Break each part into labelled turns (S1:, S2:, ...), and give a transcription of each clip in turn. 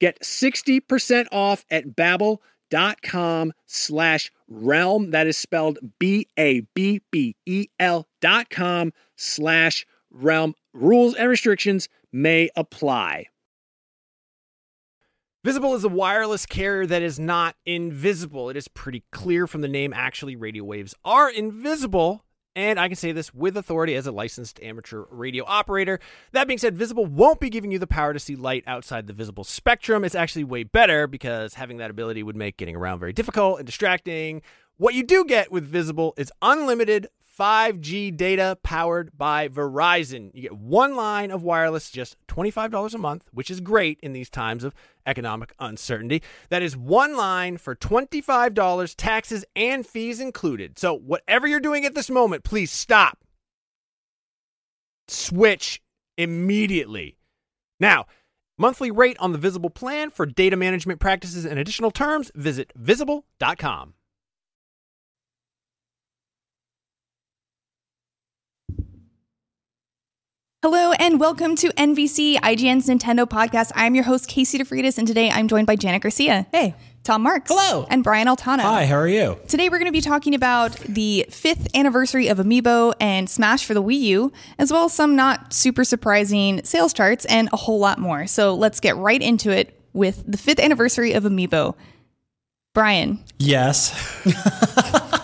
S1: Get 60% off at babbel.com slash realm. That is spelled B-A-B-B-E-L dot com slash realm. Rules and restrictions may apply. Visible is a wireless carrier that is not invisible. It is pretty clear from the name. Actually, radio waves are invisible and I can say this with authority as a licensed amateur radio operator. That being said, Visible won't be giving you the power to see light outside the visible spectrum. It's actually way better because having that ability would make getting around very difficult and distracting. What you do get with Visible is unlimited 5G data powered by Verizon. You get one line of wireless, just $25 a month, which is great in these times of economic uncertainty. That is one line for $25, taxes and fees included. So, whatever you're doing at this moment, please stop. Switch immediately. Now, monthly rate on the Visible plan for data management practices and additional terms, visit visible.com.
S2: Hello and welcome to NVC, IGN's Nintendo podcast. I'm your host, Casey DeFreitas, and today I'm joined by Janet Garcia.
S3: Hey.
S2: Tom Marks.
S3: Hello.
S2: And Brian Altano.
S3: Hi, how are you?
S2: Today we're going to be talking about the fifth anniversary of Amiibo and Smash for the Wii U, as well as some not super surprising sales charts and a whole lot more. So let's get right into it with the fifth anniversary of Amiibo. Brian.
S3: Yes.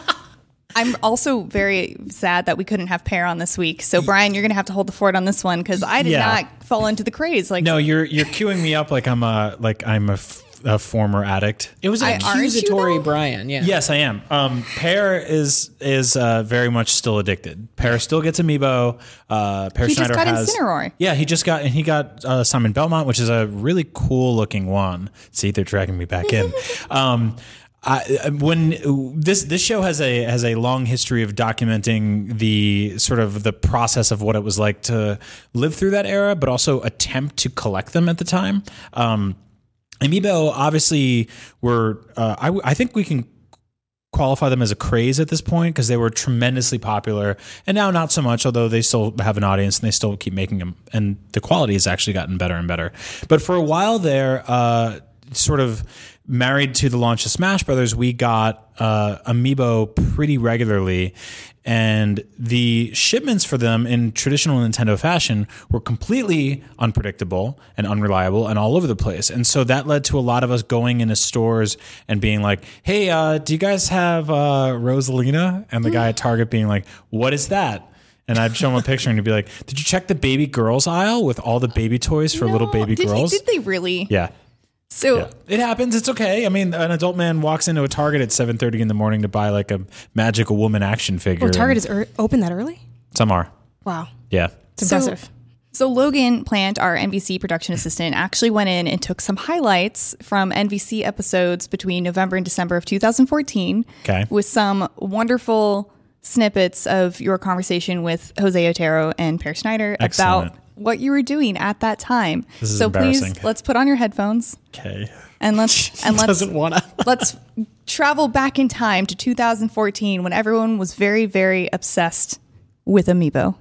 S2: I'm also very sad that we couldn't have Peer on this week. So Brian, you're going to have to hold the fort on this one because I did yeah. not fall into the craze. Like
S3: no, you're you're queuing me up like I'm a like I'm a, f- a former addict.
S4: It was an accusatory Brian. Yeah.
S3: Yes, I am. Um, Peer is is uh, very much still addicted. Peer still gets amiibo. Uh, Peer
S2: he
S3: Schneider
S2: just got
S3: has
S2: Incineroar.
S3: Yeah, he just got and he got uh, Simon Belmont, which is a really cool looking one. See, they're dragging me back in. Um, When this this show has a has a long history of documenting the sort of the process of what it was like to live through that era, but also attempt to collect them at the time. Um, Amiibo obviously were uh, I, I think we can qualify them as a craze at this point because they were tremendously popular and now not so much although they still have an audience and they still keep making them and the quality has actually gotten better and better but for a while there uh,
S5: sort of married to the launch of Smash Brothers, we got uh, Amiibo pretty regularly. And the shipments for them in traditional Nintendo fashion were completely unpredictable and unreliable and all over the place. And so that led to a lot of us going into stores and being like, hey, uh, do you guys have uh, Rosalina? And the guy at Target being like, what is that? And I'd show him a picture and he'd be like, Did you check the baby girls aisle with all the baby toys for little baby
S2: did he-
S5: girls?
S2: did they really?
S5: yeah.
S2: So
S5: Yeah. It happens. It's okay. I mean, an adult man walks into a Target at 7:30 in the morning to buy like a magical woman action figure.
S6: Oh, Target is er- open that early?
S5: some are.
S6: Wow.
S5: Yeah.
S6: It's
S2: So-
S6: impressive.
S2: So Logan Plant, our NVC production assistant, actually went in and took some highlights from NVC episodes between November and December of 2014
S5: Okay.
S2: with some wonderful snippets of your conversation with Jose Otero and Peer Schneider
S5: Excellent.
S2: about what you were doing at that time.
S5: This is
S2: so please let's put on your headphones
S5: Okay.
S2: and let's and let's
S4: Doesn't want to.
S2: let's travel back in time to 2014 when everyone was very very obsessed with Amiibo.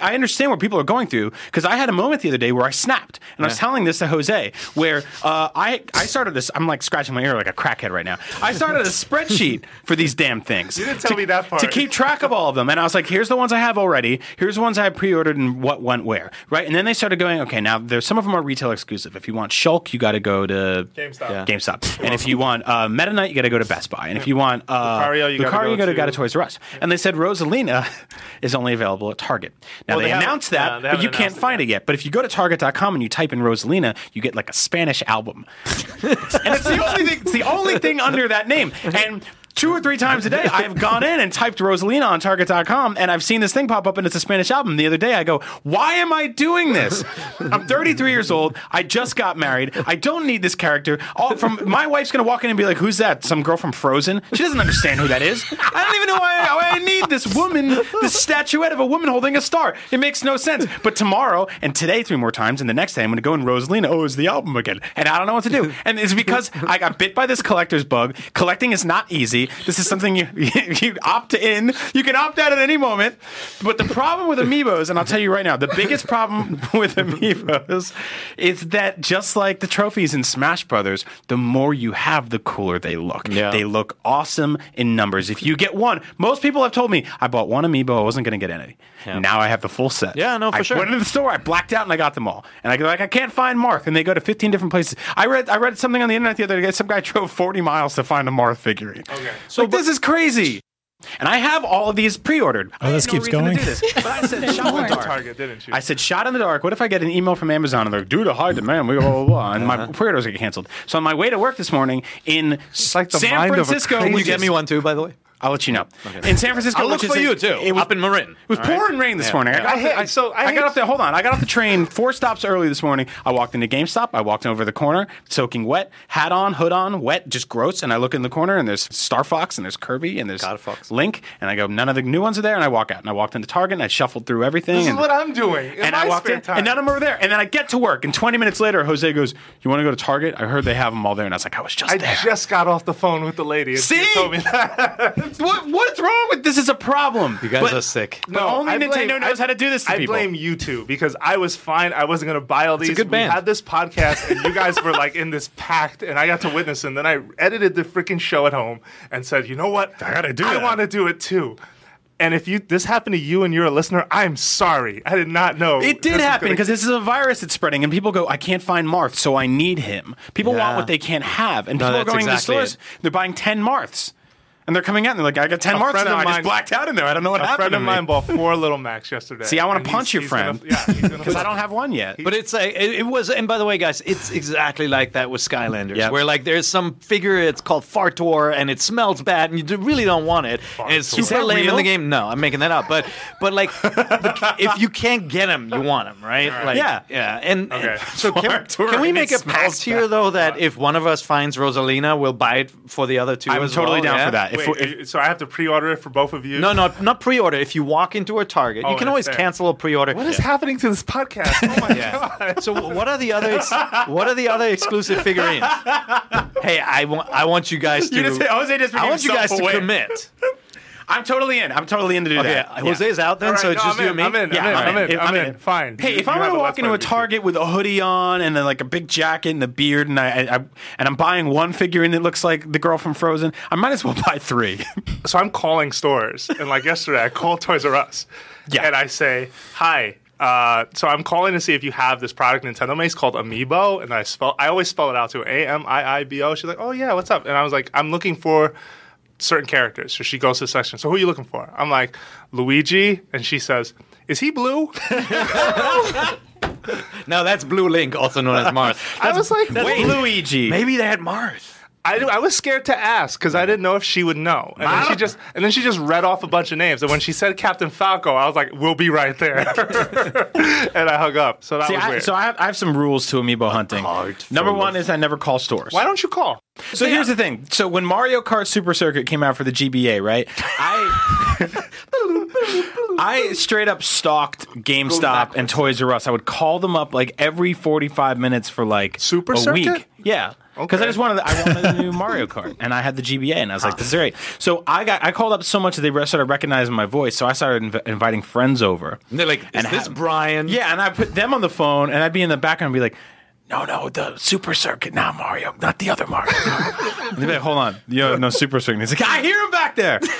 S3: I understand what people are going through because I had a moment the other day where I snapped, and I was telling this to Jose, where uh, I I started this. I'm like scratching my ear like a crackhead right now. I started a spreadsheet for these damn things. You
S7: didn't tell me that part.
S3: to keep track of all of them, and I was like, here's the ones I have already. Here's the ones I have pre-ordered and what went where, right? And then they started going, okay, now there's some of them are retail exclusive. If you want Shulk, you got to go to
S7: GameStop.
S3: Yeah. GameStop, and if you want uh, Meta Knight, you got to go to Best Buy, and if you want uh,
S7: Lucario, you gotta go
S3: to
S7: to-
S3: go to Toys R Us. And they said Rosalina is only available at Target. Now
S7: Well,
S3: they,
S7: they
S3: announced that,
S7: yeah, they
S3: but you can't find it yet. But if you go to Target.com and you type in Rosalina, you get like a Spanish album, and it's the only thing. It's the only thing under that name. And two or three times a day, I have gone in and typed Rosalina on Target.com, and I've seen this thing pop up, and it's a Spanish album. The other day, I go, "Why am I doing this? I'm 33 years old. I just got married. I don't need this character. All from my wife's gonna walk in and be like, "Who's that? Some girl from Frozen?" She doesn't understand who that is. I don't even know why, why I need this woman, this statuette of a woman holding a star. It makes no sense. But tomorrow and today, three more times, and the next day, I'm gonna go in Rosalina. Oh, it's the album again, and I don't know what to do. And it's because I got bit by this collector's bug. Collecting is not easy. This is something you you opt in. You can opt out at any moment. But the problem with amiibos, and I'll tell you right now, the biggest problem with amiibos is that just like the trophies in Smash Brothers, the more you have, the cooler they look.
S8: Yeah.
S3: They look awesome in numbers. If you get one, most people have told me I bought one amiibo, I wasn't going to get any. Now I have the full set.
S8: Yeah, no, for
S3: I
S8: sure.
S3: went into the store, I blacked out, and I got them all. And I go like, I can't find Marth, and they go to 15 different places. I read, I read something on the internet the other day. Some guy drove 40 miles to find a Marth figurine. Okay, so this is crazy. And I have all of these pre-ordered. I
S5: Oh, this
S3: had no
S5: keeps
S3: reason to
S5: going?
S3: do this. But I said, shot in the dark.
S7: Target, didn't you?
S3: I said, shot in the dark. What if I get an email from Amazon and they're like, due to high demand, we blah, blah, blah. And my uh-huh. pre-orders get canceled. So on my way to work this morning in
S7: like the
S3: San
S7: mind of a
S3: Francisco,
S7: crazy-
S8: Can you get me one too, by the way?
S3: I'll let you know. In San Francisco,
S8: I'll look
S3: which
S8: for
S3: is
S8: you too.
S3: It was,
S8: up in Marin.
S3: it was pouring rain this morning. I got,
S7: I
S3: the, I,
S7: so I
S3: I got off the. Hold on. I got off the train four stops early this morning. I walked into GameStop. I walked over the corner, soaking wet, hat on, hood on, wet, just gross. And I look in the corner, and there's Star Fox, and there's Kirby, and there's. Link. And I go, none of the new ones are there. And I walk out. And I walked into Target, and I shuffled through everything.
S7: This is
S3: and,
S7: what I'm doing. In
S3: and I walked in,
S7: time.
S3: and none of them were there. And then I get to work, and 20 minutes later, Jose goes, "You want to go to Target? I heard they have them all there." And I was like, "I was just
S7: I
S3: there."
S7: just got off the phone with the lady. And
S3: See?
S7: She told me that.
S3: what, what's wrong with this? Is a problem.
S8: You guys
S3: But-
S8: are sick.
S3: But only
S7: I
S3: Nintendo
S7: blame-
S3: knows
S7: I-
S3: how to do this to
S7: I
S3: people.
S7: blame you two because I was fine. I wasn't going to buy all these.
S8: good band.
S7: We had this podcast, and you guys were like in this pact, and I got to witness. And then I edited the freaking show at home and said, "You know what? I
S3: gotta do
S7: I
S3: that."
S7: want to do it too." And if you this happened to you and you're a listener, I'm sorry. I did not know
S3: It
S7: this
S3: did
S7: was
S3: happen
S7: gonna-
S3: because this is a virus that's spreading, and people go, "I can't find Marth, so I need him." People want
S8: Yeah.
S3: what they can't have, and
S8: No,
S3: people are
S8: that's
S3: going
S8: exactly
S3: to the stores.
S8: it.
S3: They're buying ten Marths, and they're coming out and they're like, "I got ten
S7: A
S3: Marths
S7: friend
S3: now.
S7: of
S3: I just blacked out in there. I don't know what
S7: a
S3: happened
S7: friend
S3: to
S7: of
S3: me."
S7: mine bought four Little Macs yesterday.
S3: See, I wanna punch your
S7: he's gonna-
S3: friend.
S7: yeah,
S3: Because I don't have one yet.
S8: But it's like it, it was, and by the way, guys, it's exactly like that with Skylanders,
S3: Yep.
S8: where like there's some figure, it's called Fartor, and it smells bad, and you really don't want it, and it's
S3: Is
S8: super
S3: that
S8: lame in the game. No, I'm making that up, but but like the- if you can't get them, you want them, right? Like,
S3: Yeah.
S8: yeah, and,
S7: Okay.
S8: and so can,
S3: Fartor
S8: can we make a
S3: smells
S8: pact here though that if one of us finds Rosalina, we'll buy it for the other two?
S3: I'm totally
S8: well,
S3: down
S8: yeah?
S3: for that. If,
S7: Wait,
S3: if-
S7: so I have to pre-order it for both of you?
S8: No, no, not pre-order. If you walk into a Target,
S7: Oh,
S8: you can always
S7: fair.
S8: cancel a pre-order.
S7: What is happening to this podcast? Oh my god!
S8: So what are the other ex- what are the other exclusive figurines? Hey, I want I want you guys to
S3: You just- Jose just
S8: I want you guys to commit.
S3: I'm totally in. I'm totally in to do
S8: Okay,
S3: that.
S8: Jose's out then,
S7: right,
S8: so it's
S7: no,
S8: just
S7: I'm
S8: you
S7: in,
S8: and me.
S7: I'm in.
S3: Yeah,
S7: I'm in.
S3: I'm in.
S7: I'm in.
S3: in.
S7: Fine.
S3: Hey,
S7: You-
S3: if I'm gonna walk into a Target with a hoodie on and then like a big jacket and the beard, and I, I, I and I'm buying one figurine that looks like the girl from Frozen, I might as well buy three.
S7: so I'm calling stores, and like yesterday, I called Toys R Us,
S3: Yeah.
S7: and I say, "Hi." Uh, so I'm calling to see if you have this product Nintendo makes called Amiibo, and I spell I always spell it out to A M I I B O. She's like, "Oh yeah, what's up?" And I was like, "I'm looking for." Certain characters. So she goes to the section. So who are you looking for? I'm like, Luigi. And she says, Is he blue?
S8: No, that's Blue Link, also known as Marth.
S7: I was like,
S3: Wait, Luigi.
S8: Maybe they had Marth.
S7: I, I was scared to ask because I didn't know if she would know. And then she just and then she just read off a bunch of names. And when she said Captain Falco, I was like, "We'll be right there," and I hung up. So that
S3: See,
S7: was
S3: I,
S7: weird.
S3: so I have, I have some rules to amiibo hunting. Number one is I never call stores.
S7: Why don't you call?
S3: So here's the thing. So when Mario Kart Super Circuit came out for the GBA, right? I I straight up stalked GameStop and Toys R Us. I would call them up like every 45 minutes for like
S7: Super
S3: a
S7: Circuit?
S3: week. Yeah. Because I just wanted, I wanted a new Mario Kart, and I had the GBA, and I was like, "This is great." So I got, I called up so much that they started recognizing my voice. So I started inv- inviting friends over.
S8: And they're like, is
S3: And
S8: this
S3: have-
S8: Brian?
S3: Yeah, and I put them on the phone, and I'd be in the background and be like, no, no, the Super Circuit, not Mario, not the other Mario. and they'd be like, hold on, you know, no Super Circuit. And he's like, I hear him back there.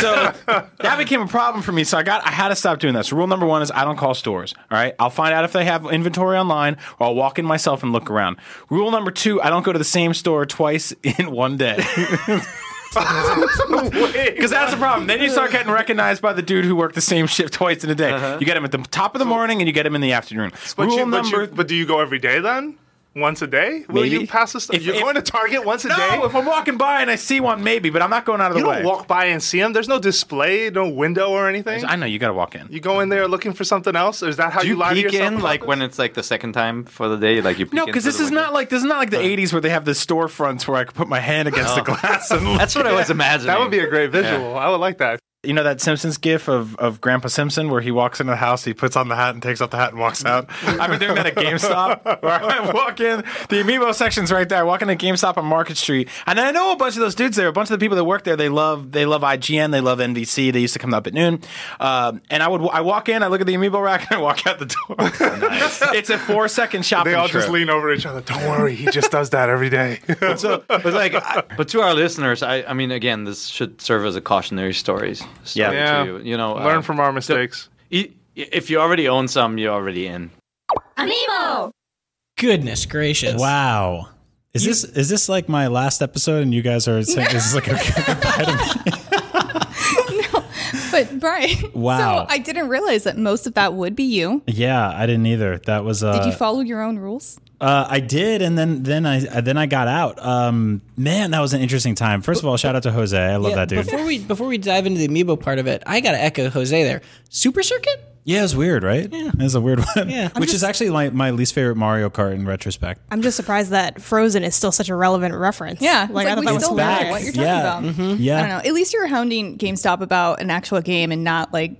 S3: so that became a problem for me. So I got, I had to stop doing that. So rule number one is I don't call stores. All right, I'll find out if they have inventory online, or I'll walk in myself and look around. Rule number two, I don't go to the same store twice in one day. Because that's the problem. Then you start getting recognized by the dude who worked the same shift twice in a day. Uh-huh. You get him at the top of the morning and you get him in the afternoon.
S7: But,
S3: Rule
S7: you, but,
S3: number
S7: you, but do you go every day then? Once a day? Will
S3: Maybe.
S7: you pass this?
S3: If-
S7: You're
S3: if-
S7: going to Target once a
S3: no,
S7: day?
S3: if I'm walking by and I see one, maybe, but I'm not going out of the
S7: you
S3: way.
S7: don't walk by and see them. There's no display, no window or anything.
S3: I know you got to walk in.
S7: You go in there looking for something else. Is that how
S8: Do
S7: you,
S8: you
S7: lie to
S8: peek
S7: yourself?
S8: in like
S7: this?
S8: when it's like the second time for the day? Like you peek
S3: No, because this is
S8: window?
S3: not like this is not like the '80s where they have the storefronts where I could put my hand against the oh. glass and.
S8: That's what I was imagining.
S7: That would be a great visual. I would like that.
S3: You know that Simpsons gif of, of Grandpa Simpson where he walks into the house, he puts on the hat and takes off the hat and walks out? I've been doing that at GameStop where I walk in, the Amiibo section's right there. I walk into GameStop on Market Street. And I know a bunch of those dudes there. A bunch of the people that work there, they love they love IGN, they love NVC. They used to come up at noon. Um, and I would I walk in, I look at the Amiibo rack, and I walk out the door. It's a four second shopping
S7: They all
S3: trip.
S7: just lean over each other. Don't worry, he just does that every day.
S8: so, but like, I- but to our listeners, I, I mean, again, this should serve as a cautionary stories. Story
S3: Yeah.
S8: To you, you know,
S7: Learn
S8: uh,
S7: from our mistakes.
S8: i- If you already own some, you're already in. Amiibo.
S4: Goodness gracious.
S9: Wow. Is this is this like my last episode and you guys are saying this is this like a goodbye to me?
S2: But Brian,
S9: Wow.
S2: So I didn't realize that most of that would be you.
S9: Yeah, I didn't either. That was uh
S2: Did you follow your own rules?
S9: Uh, I did, and then then I uh, then I got out. Um, man, that was an interesting time. First of all, shout out to Jose. I love
S4: Yeah,
S9: that dude.
S4: Before we before we dive into the amiibo part of it, I gotta echo Jose there. Super Circuit?
S9: Yeah, it's weird, right? Yeah, it's a weird one.
S4: Yeah. I'm
S9: which is actually my, my least favorite Mario Kart in retrospect.
S6: I'm just surprised that Frozen is still such a relevant reference.
S2: Yeah,
S6: like,
S2: it's
S6: I thought
S2: we
S6: that was
S2: still know
S6: hilarious.
S2: what you're talking
S9: Yeah.
S2: about.
S9: Mm-hmm. Yeah,
S2: I don't know. At least you're hounding GameStop about an actual game and not like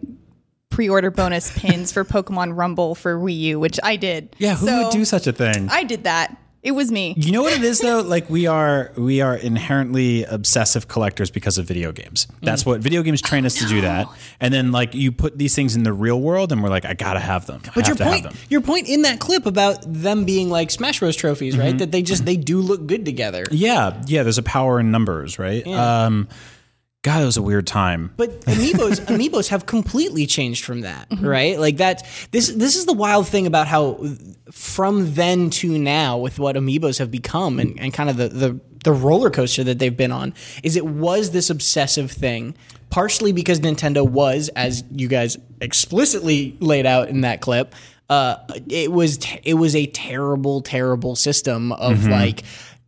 S2: pre-order bonus pins for Pokemon Rumble for Wii U, which I did.
S9: Yeah, who
S2: So,
S9: would do such a thing?
S2: I did that. It was me.
S9: you know what it is though? Like we are we are inherently obsessive collectors because of video games. That's what video games train us to do that. And then like you put these things in the real world and we're like, I gotta have them. I
S4: But your
S9: to
S4: point,
S9: have them.
S4: your point in that clip about them being like Smash Bros trophies,
S9: Mm-hmm.
S4: right? That they just they do look good together.
S9: Yeah, yeah, there's a power in numbers, right? Um God, it was a weird time.
S4: But amiibos, amiibos have completely changed from that,
S9: Mm-hmm.
S4: right? Like that. This this is the wild thing about how from then to now, with what amiibos have become, and, and kind of the, the the roller coaster that they've been on, is it was this obsessive thing. Partially because Nintendo was, as you guys explicitly laid out in that clip, uh, it was t- it was a terrible, terrible system of
S9: Mm-hmm.
S4: like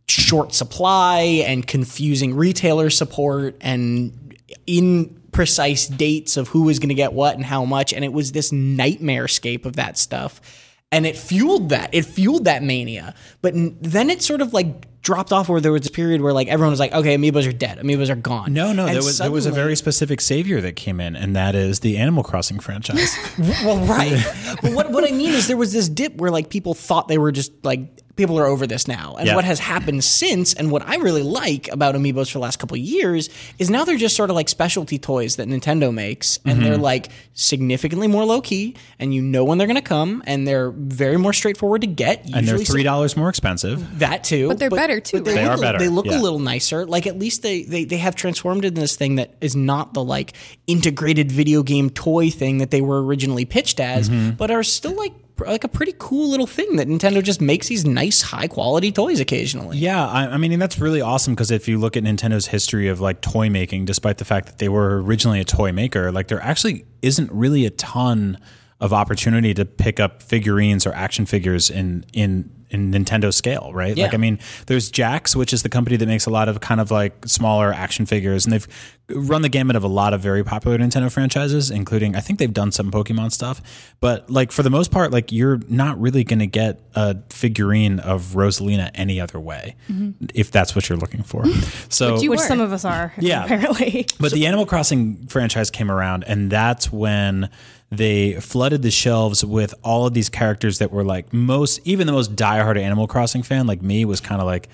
S4: short supply and confusing retailer support and imprecise dates of who was going to get what and how much. And it was this nightmare scape of that stuff. And it fueled that. It fueled that mania. But then it sort of like dropped off where there was a period where like everyone was like okay amiibos are dead. Amiibos are gone.
S9: No, no,
S4: And
S9: there was there was a very specific savior that came in, and that is the Animal Crossing franchise.
S4: well right. But what, what i mean is there was this dip where like people thought they were just like people are over this now. And
S3: Yeah.
S4: what has happened since, and what I really like about amiibos for the last couple of years, is now they're just sort of like specialty toys that Nintendo makes, and
S3: Mm-hmm.
S4: they're like significantly more low key, and you know when they're going to come, and they're very more straightforward to get.
S3: and they're three dollars more expensive.
S4: that too,
S2: But they're better, too,
S4: they
S2: right?
S3: They
S4: look
S3: are
S4: a little-
S3: better,
S4: They look
S3: yeah.
S4: a little nicer. Like at least they, they they have transformed into this thing that is not the like integrated video game toy thing that they were originally pitched as,
S3: Mm-hmm.
S4: but are still like like a pretty cool little thing that Nintendo just makes these nice high quality toys occasionally.
S3: Yeah, I, I mean and that's really awesome because if you look at Nintendo's history of like toy making, despite the fact that they were originally a toy maker, like there actually isn't really a ton of opportunity to pick up figurines or action figures in in in Nintendo scale, right? Like I mean, there's Jakks, which is the company that makes a lot of kind of like smaller action figures, and they've run the gamut of a lot of very popular Nintendo franchises, including I think they've done some Pokemon stuff. But like for the most part, like you're not really going to get a figurine of Rosalina any other way, mm-hmm. if that's what you're looking for. So
S2: you
S6: Which some of us are,
S3: Yeah.
S6: apparently.
S3: but the Animal Crossing franchise came around, and that's when they flooded the shelves with all of these characters that were like most, even the most diehard Animal Crossing fan like me was kind of like,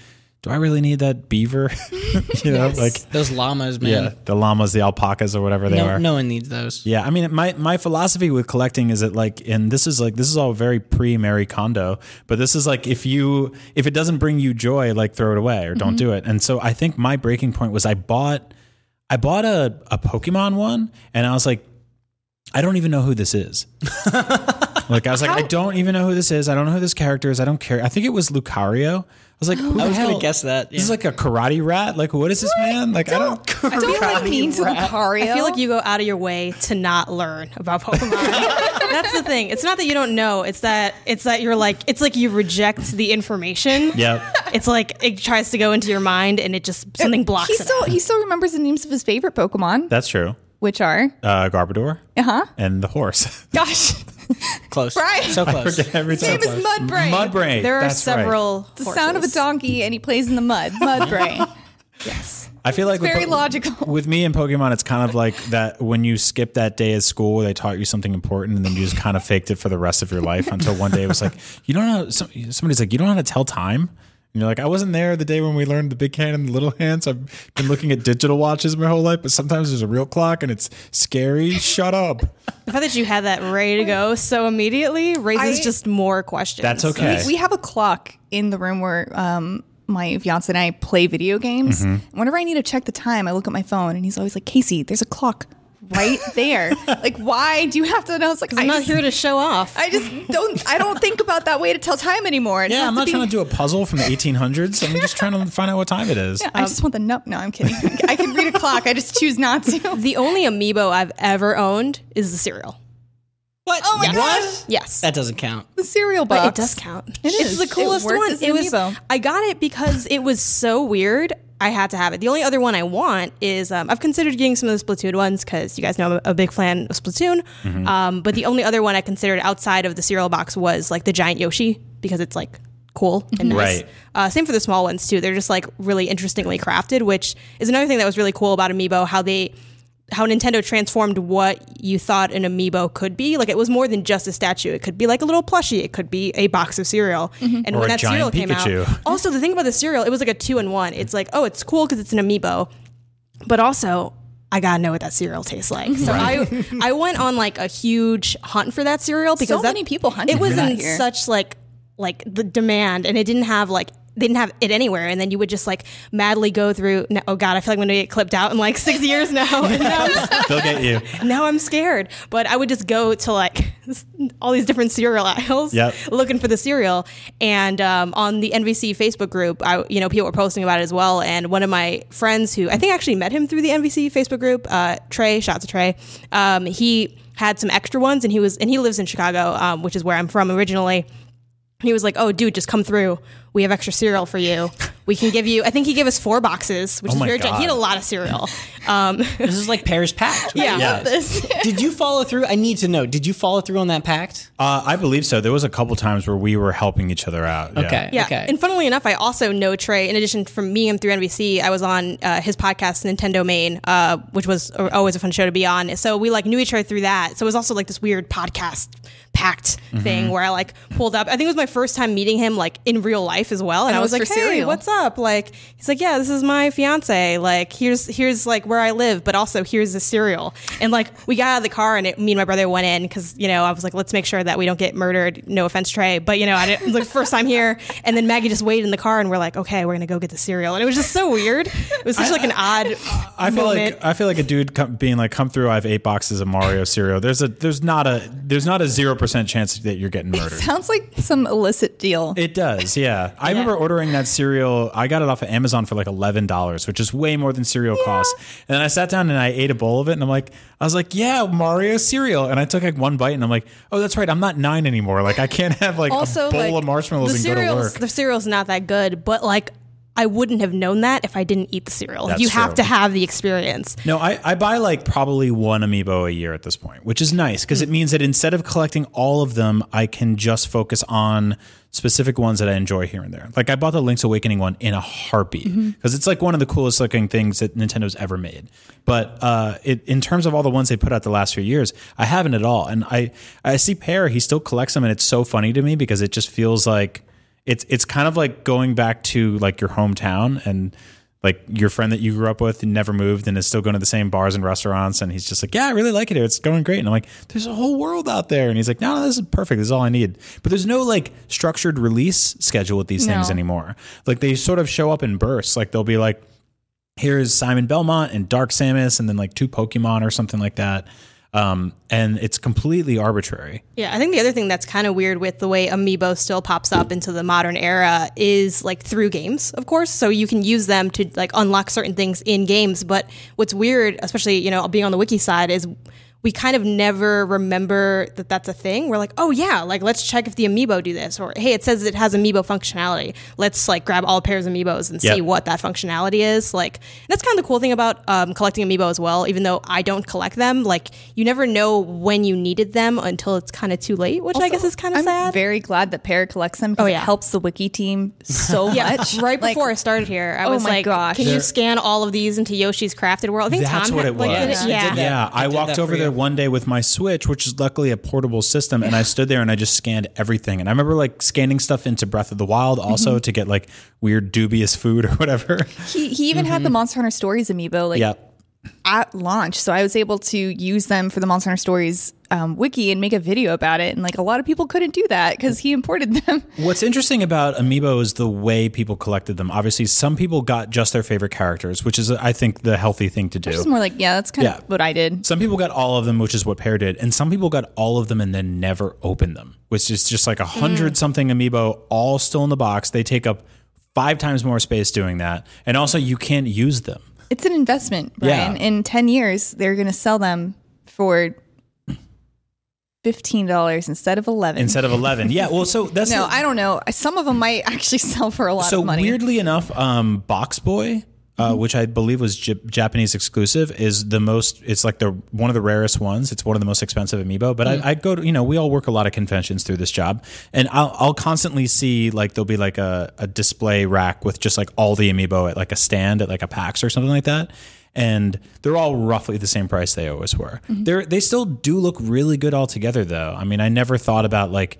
S3: do I really need that beaver? you know, like
S4: Those llamas, man.
S3: yeah, the llamas, the alpacas, or whatever they
S4: No,
S3: are.
S4: no one needs those.
S3: Yeah, I mean, my my philosophy with collecting is that like, and this is like this is all very pre Marie Kondo, but this is like if you if it doesn't bring you joy, like throw it away or don't mm-hmm. do it. And so I think my breaking point was I bought I bought a a Pokemon one, and I was like, I don't even know who this is. like I was like, I don't even know who this is. I don't know who this character is. I don't care. I think it was Lucario. I was like, oh, who
S4: I
S3: the
S4: was gonna guess that,
S3: This is like a karate rat. Like, what is this man? Like, I don't.
S2: I don't like mean to Lucario.
S6: I feel like you go out of your way to not learn about Pokemon. That's the thing. It's not that you don't know. It's that it's that you're like it's like you reject the information.
S3: Yeah.
S6: It's like it tries to go into your mind and it just something blocks
S2: he
S6: it.
S2: still
S6: out.
S2: he still remembers the names of his favorite Pokemon,
S3: That's true.
S2: Which are
S3: Uh, Garbodor
S2: uh huh.
S3: and the horse.
S2: Gosh,
S4: Close.
S2: Brian.
S4: So close.
S3: Every
S2: his name
S3: time.
S2: is Mudbray.
S3: Mudbray.
S6: there are
S3: That's right.
S6: several.
S2: The sound of a donkey, and he plays in the mud. Mudbray.
S6: Yes.
S3: I feel like with
S2: very
S3: Po-
S2: logical.
S3: With me and Pokemon, it's kind of like that when you skip that day at school where they taught you something important, and then you just kind of faked it for the rest of your life until one day it was like, you don't know. Somebody's like, you don't know how to tell time. And you're like, I wasn't there the day when we learned the big hand and the little hands. I've been looking at digital watches my whole life, but sometimes there's a real clock and it's scary. Shut up.
S6: The fact that you had that ready to go so immediately raises
S2: I-
S6: just more questions.
S3: That's okay.
S2: We have a clock in the room where um, my fiance and I play video games.
S3: Mm-hmm.
S2: Whenever I need to check the time, I look at my phone, and he's always like, "Casey, there's a clock right there. like, why do you have to know?" It's like
S6: I'm
S2: I
S6: not
S2: just,
S6: here to show off.
S2: I just don't. I don't think about that way to tell time anymore. It
S3: Yeah, I'm not
S2: be-
S3: trying to do a puzzle from the 1800s. I'm just trying to find out what time it is.
S2: I just want the no. No, I'm kidding. I can read a clock. I just choose not to.
S6: the only amiibo I've ever owned is the cereal.
S4: What?
S2: Oh my
S4: Yes.
S2: gosh,
S6: Yes.
S4: That doesn't count.
S2: the cereal box.
S6: But it does count.
S2: It
S6: it's the coolest
S2: works
S6: one.
S2: as an
S6: It was.
S2: amiibo.
S6: I got it because it was so weird. I had to have it. The only other one I want is um, I've considered getting some of the Splatoon ones because you guys know I'm a big fan of Splatoon. Um, but the only other one I considered outside of the cereal box was like the giant Yoshi because it's like cool and nice.
S3: Right.
S6: Uh, same for the small ones too. They're just like really interestingly crafted, which is another thing that was really cool about Amiibo. How they how Nintendo transformed what you thought an amiibo could be. Like it was more than just a statue. It could be like a little plushie. It could be a box of cereal. Mm-hmm. And
S3: Or
S6: when
S3: a
S6: that cereal
S3: giant
S6: came out, also the thing about the cereal, it was like a two in one. It's like, oh, it's cool because it's an amiibo, but also I gotta know what that cereal tastes like. So I I went on like a huge hunt for that cereal because that,
S2: many people hunted
S6: It was in
S2: here.
S6: such like like the demand, and it didn't have like they didn't have it anywhere. And then you would just like madly go through. no- Oh God, I feel like I'm gonna get clipped out in like six years now. And now,
S3: They'll get you.
S6: now I'm scared. But I would just go to like all these different cereal aisles,
S3: Yep.
S6: looking for the cereal. And um, on the NVC Facebook group, I you know people were posting about it as well. And one of my friends who I think actually met him through the NVC Facebook group, uh, Trey, shots to Trey. Um, he had some extra ones, and he was and he lives in Chicago, um, which is where I'm from originally. He was like, "Oh, dude, just come through. We have extra cereal for you. We can give you." I think he gave us four boxes, which
S3: Oh
S6: is
S3: my
S6: very. gen- He had a lot of cereal. Um,
S4: This is like Paris Pact. right?
S6: yeah,
S3: Yes.
S4: Did you follow through? I need to know. Did you follow through on that pact?
S3: Uh, I believe so. There was a couple times where we were helping each other out. Yeah.
S4: Okay.
S6: Yeah.
S4: Okay.
S6: And funnily enough, I also know Trey. In addition from me and through NVC, I was on uh, his podcast, Nintendo Main, uh, which was always a fun show to be on. So we like knew each other through that. So it was also like this weird podcast pact thing where I like pulled up. I think it was my first time meeting him like in real life as well, and,
S2: And
S6: I was,
S2: was
S6: like, "Hey,
S2: cereal.
S6: what's up?" Like he's like, "Yeah, this is my fiance. Like here's here's like where I live, but also here's the cereal." And like we got out of the car, and it, me and my brother went in because you know I was like, "Let's make sure that we don't get murdered." No offense, Trey, but you know I didn't, like first time here, and then Maggie just waited in the car, and we're like, "Okay, we're gonna go get the cereal," and it was just so weird. It was such like an odd.
S3: I feel
S6: moment.
S3: like I feel like a dude come, being like, "Come through, I have eight boxes of Mario cereal." There's a there's not a there's not a zero percent chance that you're getting murdered.
S2: Sounds like some illicit deal.
S3: It does, yeah. I remember ordering that cereal. I got it off of Amazon for like eleven dollars, which is way more than cereal costs. And then I sat down and I ate a bowl of it, and I'm like, I was like, yeah, Mario cereal. And I took like one bite, and I'm like, oh, that's right, I'm not nine anymore. Like I can't have like
S6: also
S3: a bowl
S6: like,
S3: of marshmallows and go to work.
S6: The cereal's not that good, but like I wouldn't have known that if I didn't eat the cereal.
S3: That's
S6: you have
S3: true.
S6: to have the experience.
S3: No, I, I buy like probably one amiibo a year at this point, which is nice because it means that instead of collecting all of them, I can just focus on specific ones that I enjoy here and there. Like I bought the Link's Awakening one in a heartbeat because it's like one of the coolest looking things that Nintendo's ever made. But uh, it, in terms of all the ones they put out the last few years, I haven't at all. And I I see Peer, he still collects them, and it's so funny to me because it just feels like it's it's kind of like going back to like your hometown and like your friend that you grew up with and never moved and is still going to the same bars and restaurants and he's just like yeah i really like it here. It's going great. And i'm like there's a whole world out there. And he's like no, no this is perfect. This is all i need. But there's no like structured release schedule with these things anymore. Like they sort of show up in bursts. Like they'll be like here's simon belmont and dark samus and then like two pokemon or something like that um, and it's completely arbitrary
S6: Yeah, I think the other thing that's kind of weird with the way Amiibo still pops up into the modern era is like through games, of course. So you can use them to like unlock certain things in games. But what's weird, especially you know being on the wiki side, is we kind of never remember that that's a thing. We're like, oh yeah, like let's check if the Amiibo do this, or hey, it says it has Amiibo functionality. Let's like grab all pairs of Amiibos and see what that functionality is. Like that's kind of the cool thing about um, collecting Amiibo as well. Even though I don't collect them, like you never know when you needed them until it's kind of too late, which I guess is kind of sad.
S2: I'm
S6: sad.
S2: very glad that Peer collects them because
S6: Oh, yeah.
S2: it helps the wiki team so
S6: yeah,
S2: much.
S6: right
S2: Like,
S6: before I started here, I
S2: Oh
S6: was like,
S2: gosh.
S6: "Can you scan all of these into Yoshi's Crafted World?" I think
S3: That's
S6: Tom
S3: what
S6: had-
S3: it
S6: like,
S3: was.
S6: did it-
S4: Yeah, I
S6: yeah.
S3: Yeah, I,
S4: I
S3: walked over there
S4: you.
S3: One day with my Switch, which is luckily a portable system, and I stood there and I just scanned everything. And I remember like scanning stuff into Breath of the Wild also mm-hmm. to get like weird dubious food or whatever.
S2: He, he even had the mm-hmm. Monster Hunter Stories amiibo like
S3: yeah.
S2: At launch, so I was able to use them for the Monster Hunter Stories um, wiki and make a video about it. And like a lot of people couldn't do that because he imported them.
S3: What's interesting about Amiibo is the way people collected them. Obviously, some people got just their favorite characters, which is, I think, the healthy thing to do.
S2: It's more like yeah, that's kind
S3: Yeah.
S2: of what I did.
S3: Some people got all of them, which is what Peer did, and some people got all of them and then never opened them, which is just like a hundred something amiibo, all still in the box. They take up five times more space doing that, and also you can't use them.
S2: It's an investment, Brian.
S3: Yeah.
S2: In ten years, they're going to sell them for fifteen dollars instead of eleven.
S3: instead of eleven. Yeah, well, so that's
S2: no,
S3: the-
S2: I don't know. Some of them might actually sell for a lot
S3: so
S2: of money.
S3: So weirdly enough, um, Box Boy. Uh, which I believe was J- Japanese exclusive, is the most. It's like the one of the rarest ones. It's one of the most expensive amiibo. But I, I go to you know we all work a lot of conventions through this job, and I'll I'll constantly see like there'll be like a, a display rack with just like all the amiibo at like a stand at like a PAX or something like that, and they're all roughly the same price they always were. They're they still do look really good all together though. I mean, I never thought about like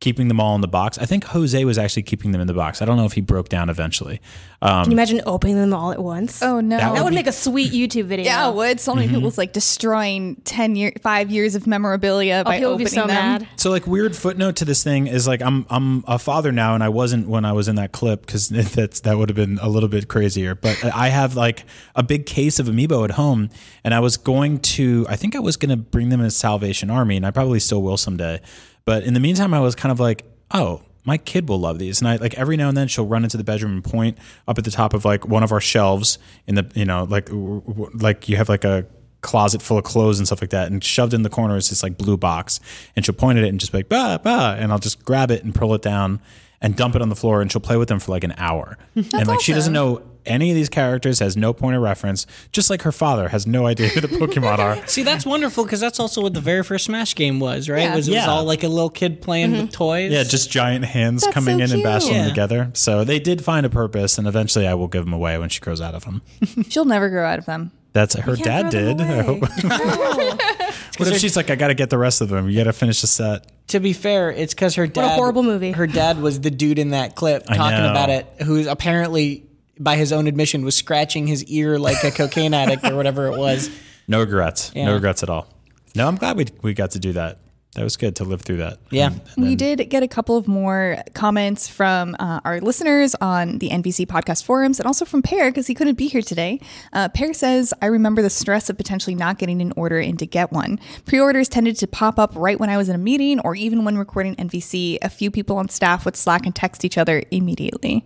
S3: keeping them all in the box. I think Jose was actually keeping them in the box. I don't know if he broke down eventually. Um,
S6: Can you imagine opening them all at once?
S2: oh no,
S3: That
S6: that would
S3: be-
S6: make a sweet YouTube video.
S2: yeah, it would. So many
S3: Mm-hmm.
S2: people's like destroying ten year, five years of memorabilia
S6: Oh,
S2: by opening
S6: be so
S2: them.
S6: mad.
S3: So like weird footnote to this thing is like I'm I'm a father now and I wasn't when I was in that clip because that's that would have been a little bit crazier. But I have like a big case of amiibo at home and I was going to I think I was going to bring them as Salvation Army and I probably still will someday. But in the meantime, I was kind of like, oh. My kid will love these, and I like every now and then she'll run into the bedroom and point up at the top of like one of our shelves in the you know like w- w- like you have like a closet full of clothes and stuff like that, and shoved in the corner is this like blue box, and she'll point at it and just be like bah bah, and I'll just grab it and pull it down and dump it on the floor, and she'll play with them for like an hour, and like she doesn't know any of these characters, has no point of reference, just like her father has no idea who the Pokemon are.
S4: See, that's wonderful because that's also what the very first Smash game was, right?
S2: Yeah.
S4: Was it was
S3: Yeah.
S4: all like a little kid playing with mm-hmm. toys?
S3: Yeah, just giant hands
S2: That's
S3: coming
S2: so
S3: in and bashing
S2: cute.
S3: them together. So they did find a purpose, and eventually I will give them away when she grows out of them.
S2: She'll never grow out of them.
S3: That's her dad did. I hope.
S4: it's
S3: What if she's like, I got to get the rest of them? You got to finish the set.
S4: To be fair, it's because her dad.
S6: What a horrible movie.
S4: Her dad was the dude in that clip talking about it, who's apparently, by his own admission, was scratching his ear like a cocaine addict or whatever it was.
S3: No regrets.
S4: Yeah.
S3: No regrets at all. No, I'm glad we we got to do that. That was good to live through that.
S4: Yeah.
S2: We did get a couple of more comments from uh, our listeners on the NVC podcast forums and also from Peer because he couldn't be here today. Uh, Peer says, I remember the stress of potentially not getting an order and to get one. Pre orders tended to pop up right when I was in a meeting or even when recording NVC. A few people on staff would Slack and text each other immediately.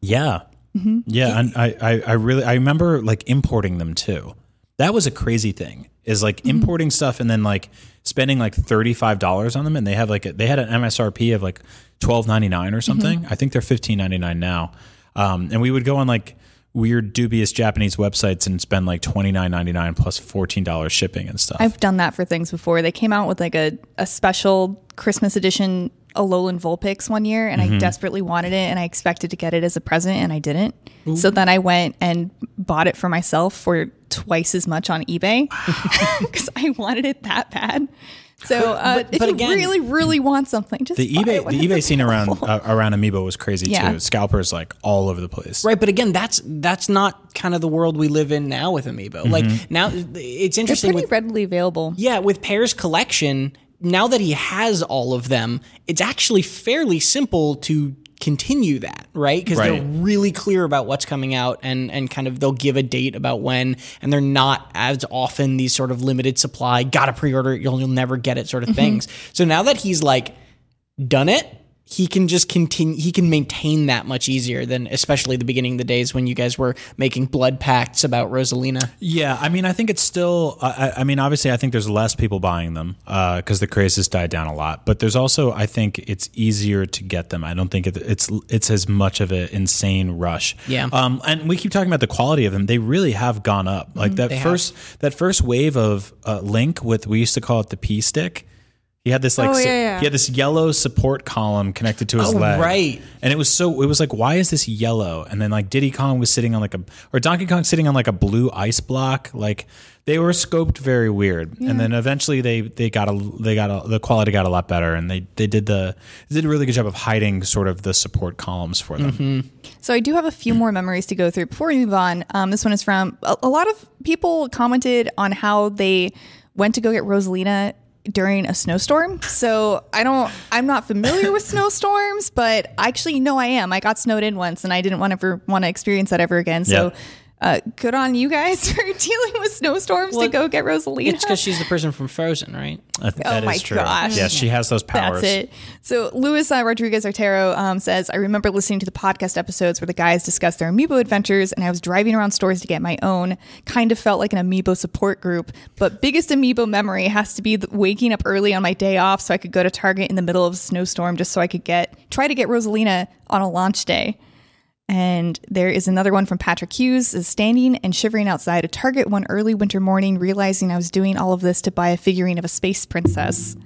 S3: Yeah.
S2: Mm-hmm.
S3: Yeah. And I, I, I really, I remember like importing them too. That was a crazy thing is
S2: Mm-hmm.
S3: like importing stuff and then like spending like $35 on them. And they have like, a, they had an MSRP of like $12.99 or something.
S2: Mm-hmm.
S3: I think they're $15.99 now. Um, and we would go on like weird dubious Japanese websites and spend like $29.99 plus $14 shipping and stuff.
S2: I've done that for things before. They came out with like a, a special Christmas edition Alolan Vulpix one year, and I mm-hmm. desperately wanted it, and I expected to get it as a present, and I didn't. So then I went and bought it for myself for twice as much on eBay because I wanted it that bad. So uh,
S4: but-
S2: if
S4: but
S2: you
S4: again-
S2: really, really want something, just
S3: the
S2: buy
S3: eBay
S2: it when
S3: the
S2: it's
S3: eBay scene around uh, around Amiibo was crazy
S2: Yeah.
S3: too. Scalpers like all over the place.
S4: Right, but again, that's that's not kind of the world we live in now with Amiibo. Like now, it's
S2: They're
S4: interesting
S2: pretty
S4: with
S2: readily available.
S4: yeah with Peer's collection. Now that he has all of them, it's actually fairly simple to continue that, right? Because they're really clear about what's coming out and and kind of they'll give a date about when, and they're not as often these sort of limited supply, gotta pre-order it, you'll, you'll never get it sort of mm-hmm. things. So now that he's like done it, he can just continue. He can maintain that much easier than, especially the beginning of the days when you guys were making blood pacts about Rosalina.
S3: Yeah, I mean, I think it's still. I, I- mean, obviously, I think there's less people buying them because the craze has died down a lot. But there's also, I think, it's easier to get them. I don't think it, it's it's as much of an insane rush.
S4: Yeah.
S3: Um, and we keep talking about the quality of them. They really have gone up. Like that
S4: they have.
S3: first that first wave of uh, Link with we used to call it the P stick. He had this like
S6: Oh,
S3: su-
S6: yeah, yeah.
S3: he had this yellow support column connected to his
S4: Oh,
S3: leg,
S4: right.
S3: And it was so it was like, why is this yellow? And then like Diddy Kong was sitting on like a or Donkey Kong sitting on like a blue ice block. Like they were scoped very weird. And then eventually they they got a they got a, the quality got a lot better, and they they did the they did a really good job of hiding sort of the support columns for them.
S2: So I do have a few more memories to go through before we move on. Um, this one is from a, a lot of people commented on how they went to go get Rosalina during a snowstorm. So I don't, I'm not familiar with snowstorms, but actually, no, I am. I got snowed in once, and I didn't want to ever want to experience that ever again. So. Uh, good on you guys for dealing with snowstorms
S4: Well,
S2: to go get Rosalina.
S4: It's because she's the person from Frozen, right?
S3: I that
S2: Oh my
S3: is true.
S2: gosh.
S3: Yeah, she has those powers.
S2: That's it. So Luis uh, Rodriguez Artero um, says, I remember listening to the podcast episodes where the guys discussed their amiibo adventures, and I was driving around stores to get my own. Kind of felt like an amiibo support group, but biggest amiibo memory has to be the waking up early on my day off so I could go to Target in the middle of a snowstorm just so I could get try to get Rosalina on a launch day. And there is another one from Patrick Hughes is standing and shivering outside a Target one early winter morning, realizing I was doing all of this to buy a figurine of a space princess.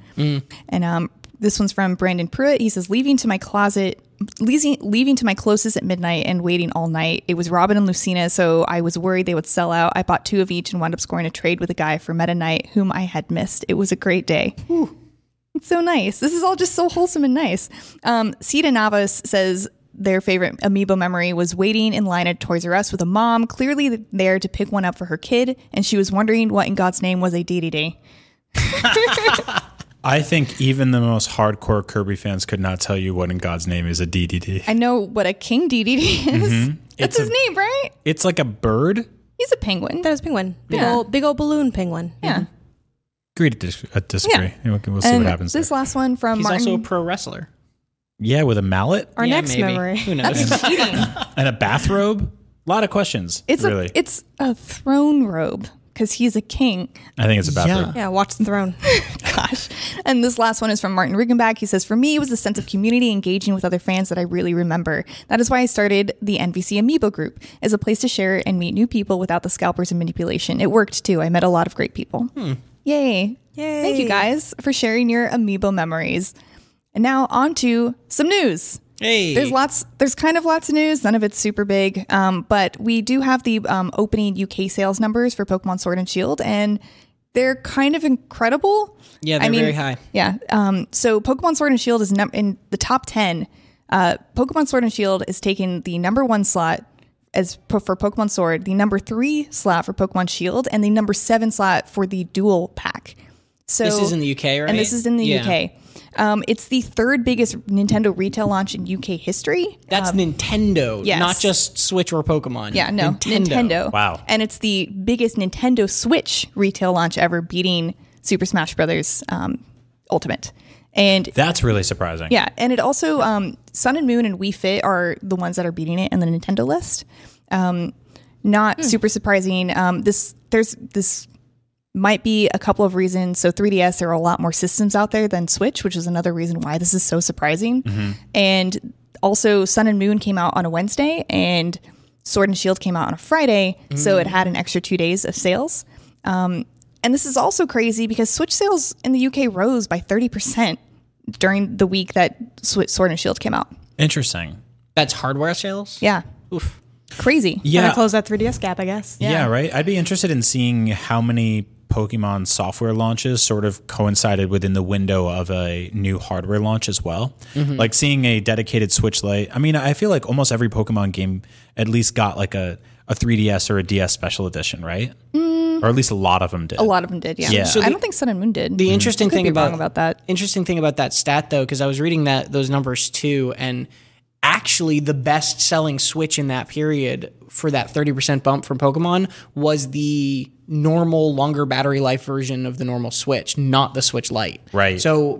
S2: And um, this one's from Brandon Pruitt. He says, leaving to my closet, leaving, leaving to my closest at midnight and waiting all night. It was Robin and Lucina, so I was worried they would sell out. I bought two of each and wound up scoring a trade with a guy for Meta Knight, whom I had missed. It was a great day. It's so nice. This is all just so wholesome and nice. Um, Sita Navas says their favorite amiibo memory was waiting in line at Toys R Us with a mom, clearly there to pick one up for her kid, and she was wondering what in God's name was a Dedede.
S3: I think even the most hardcore Kirby fans could not tell you what in God's name is a Dedede.
S2: I know what a king Dedede is. That's
S3: Mm-hmm. It's
S2: his
S3: a-
S2: name, right?
S3: It's like a bird.
S2: He's a penguin.
S6: That is penguin. Big
S2: Yeah.
S6: old big old balloon penguin.
S2: yeah.
S3: Agree to dis- uh, disagree. We'll, we'll see
S2: and
S3: what happens.
S2: this
S3: there.
S2: last one from
S4: He's
S2: Martin.
S4: also a pro wrestler.
S3: Yeah, with a mallet
S6: Our
S4: Yeah,
S6: next
S4: maybe.
S6: memory.
S4: Who knows?
S3: and a bathrobe. A lot of questions.
S2: it's
S3: really.
S2: a it's a throne robe because he's a king.
S3: I think it's a bathrobe.
S6: Yeah, watch the throne.
S2: Gosh. And this last one is from Martin Riggenbach. He says, For me, it was the sense of community engaging with other fans that I really remember. That is why I started the NVC Amiibo group as a place to share and meet new people without the scalpers and manipulation. It worked too. I met a lot of great people. Hmm. Yay.
S6: Yay.
S2: Thank you guys for sharing your Amiibo memories. And now on to some news.
S4: Hey.
S2: There's lots. There's kind of lots of news. None of it's super big, um, but we do have the um, opening UK sales numbers for Pokemon Sword and Shield, and they're kind of incredible.
S4: Yeah, they're very high.
S2: Yeah. Um, so Pokemon Sword and Shield is num- in the top 10. Uh, Pokemon Sword and Shield is taking the number one slot as po- for Pokemon Sword, the number three slot for Pokemon Shield, and the number seven slot for the dual pack. So
S4: This is in the UK, right?
S2: And this is in the
S4: Yeah.
S2: UK. Um, it's the third biggest Nintendo retail launch in UK history.
S4: That's Nintendo,
S2: Um, yes.
S4: not just Switch or Pokemon.
S2: Yeah, no, Nintendo.
S3: Wow.
S2: And it's the biggest Nintendo Switch retail launch ever, beating Super Smash Brothers um, Ultimate. And
S3: That's really surprising.
S2: yeah, and it also um, Sun and Moon and Wii Fit are the ones that are beating it in the Nintendo list. Um, not super surprising. Um, this there's this might be a couple of reasons. So 3DS, there are a lot more systems out there than Switch, which is another reason why this is so surprising. And also, Sun and Moon came out on a Wednesday, and Sword and Shield came out on a Friday, so it had an extra two days of sales. Um, and this is also crazy because Switch sales in the UK rose by 30% during the week that Sw- Sword and Shield came out.
S3: Interesting.
S4: That's hardware sales.
S2: Yeah.
S4: Oof.
S2: Crazy.
S3: Yeah.
S6: Gotta close that 3DS gap, I guess.
S3: Yeah. right. I'd be interested in seeing how many Pokemon software launches sort of coincided within the window of a new hardware launch as well. Mm-hmm. Like seeing a dedicated Switch Lite. I mean, I feel like almost every Pokemon game at least got like a, a 3DS or a DS special edition, right? Mm. Or at least a lot of them did.
S2: A lot of them did, yeah.
S3: Yeah. So
S2: I don't think Sun and Moon did.
S4: The mm-hmm. interesting
S2: Could
S4: thing about
S2: about that.
S4: Interesting thing about that stat though, because I was reading that those numbers too, and actually the best selling Switch in that period for that thirty percent bump from Pokemon was the normal longer battery life version of the normal Switch, not the Switch Lite.
S3: Right.
S4: So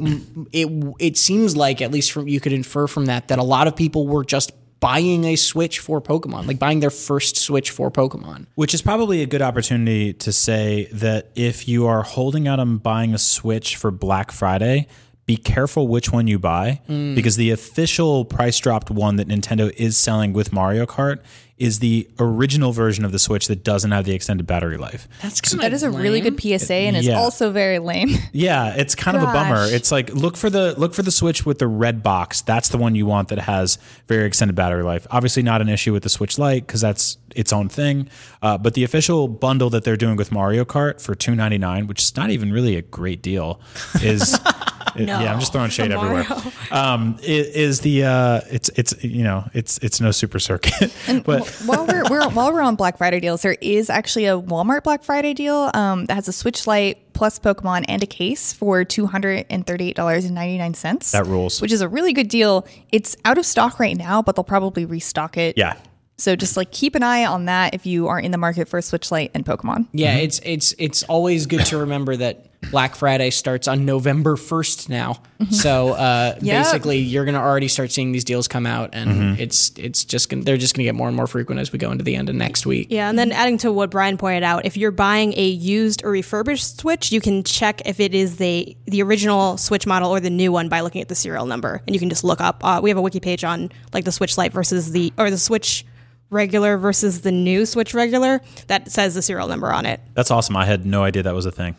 S4: it it seems like at least from you could infer from that that a lot of people were just buying a Switch for Pokemon, like buying their first Switch for Pokemon.
S3: Which is probably a good opportunity to say that if you are holding out on buying a Switch for Black Friday, be careful which one you buy because the official price dropped one that Nintendo is selling with Mario Kart is the original version of the Switch that doesn't have the extended battery life.
S4: That's kind
S2: That is a really good PSA and it's
S3: Yeah.
S2: also very lame.
S3: Yeah, it's kind of a bummer. It's like look for the look for the Switch with the red box. That's the one you want that has very extended battery life. Obviously, not an issue with the Switch Lite because that's its own thing. Uh, but the official bundle that they're doing with Mario Kart for two ninety nine, which is not even really a great deal, is. Yeah, I'm just throwing shade everywhere. Um, i- is the uh, it's it's you know it's it's no super circuit, but
S2: while we're, we're while we're on Black Friday deals, there is actually a Walmart Black Friday deal um, that has a Switch Lite plus Pokemon and a case for two hundred and thirty eight dollars and ninety nine cents.
S3: That rules.
S2: Which is a really good deal. It's out of stock right now, but they'll probably restock it.
S3: yeah,
S2: So just like keep an eye on that if you are in the market for a Switch Lite and Pokemon.
S4: Yeah, it's it's it's always good to remember that Black Friday starts on November first now. So uh,
S2: Yep.
S4: basically, you're gonna already start seeing these deals come out, and it's it's just gonna, they're just gonna get more and more frequent as we go into the end of next week.
S6: Yeah, and then adding to what Brian pointed out, if you're buying a used or refurbished Switch, you can check if it is the the original Switch model or the new one by looking at the serial number, and you can just look up. Uh, we have a wiki page on like the Switch Lite versus the or the Switch regular versus the new Switch regular that says the serial number on it.
S3: that's awesome. I had no idea that was a thing.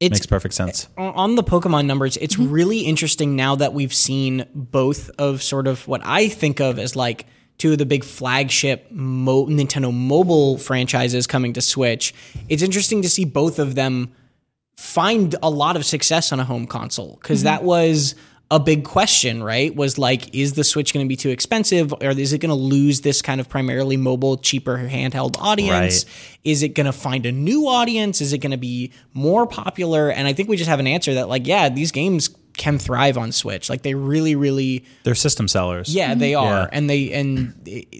S4: It's
S3: Makes perfect sense.
S4: on- on the Pokemon numbers, it's mm-hmm. really interesting now that we've seen both of sort of what I think of as like two of the big flagship mo- Nintendo mobile franchises coming to Switch. It's interesting to see both of them find a lot of success on a home console because mm-hmm. that was a big question, right? Was like, is the Switch going to be too expensive, or is it going to lose this kind of primarily mobile, cheaper handheld audience?
S3: Right.
S4: Is it going to find a new audience? Is it going to be more popular? And I think we just have an answer that, like, yeah, these games can thrive on Switch. Like, they really, really
S3: They're system sellers.
S4: yeah, they are,
S3: Yeah.
S4: and they and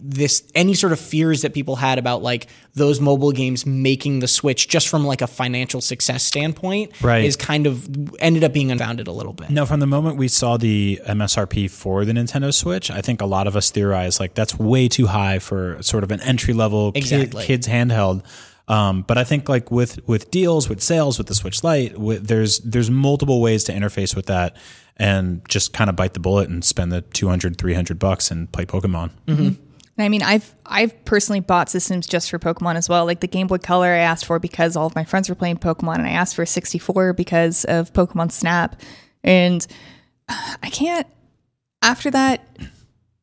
S4: this any sort of fears that people had about like those mobile games making the Switch just from like a financial success standpoint,
S3: Right.
S4: is kind of ended up being unfounded a little bit.
S3: No, from the moment we saw the MSRP for the Nintendo Switch, I think a lot of us theorized like that's way too high for sort of an entry level
S4: Exactly.
S3: kids handheld. Um, but I think like with with deals, with sales, with the Switch Lite, with, there's there's multiple ways to interface with that and just kind of bite the bullet and spend the 200, 300 bucks and play Pokemon.
S2: And I mean, I've I've personally bought systems just for Pokemon as well. Like the Game Boy Color, I asked for because all of my friends were playing Pokemon, and I asked for a 64 because of Pokemon Snap. And I can't. After that,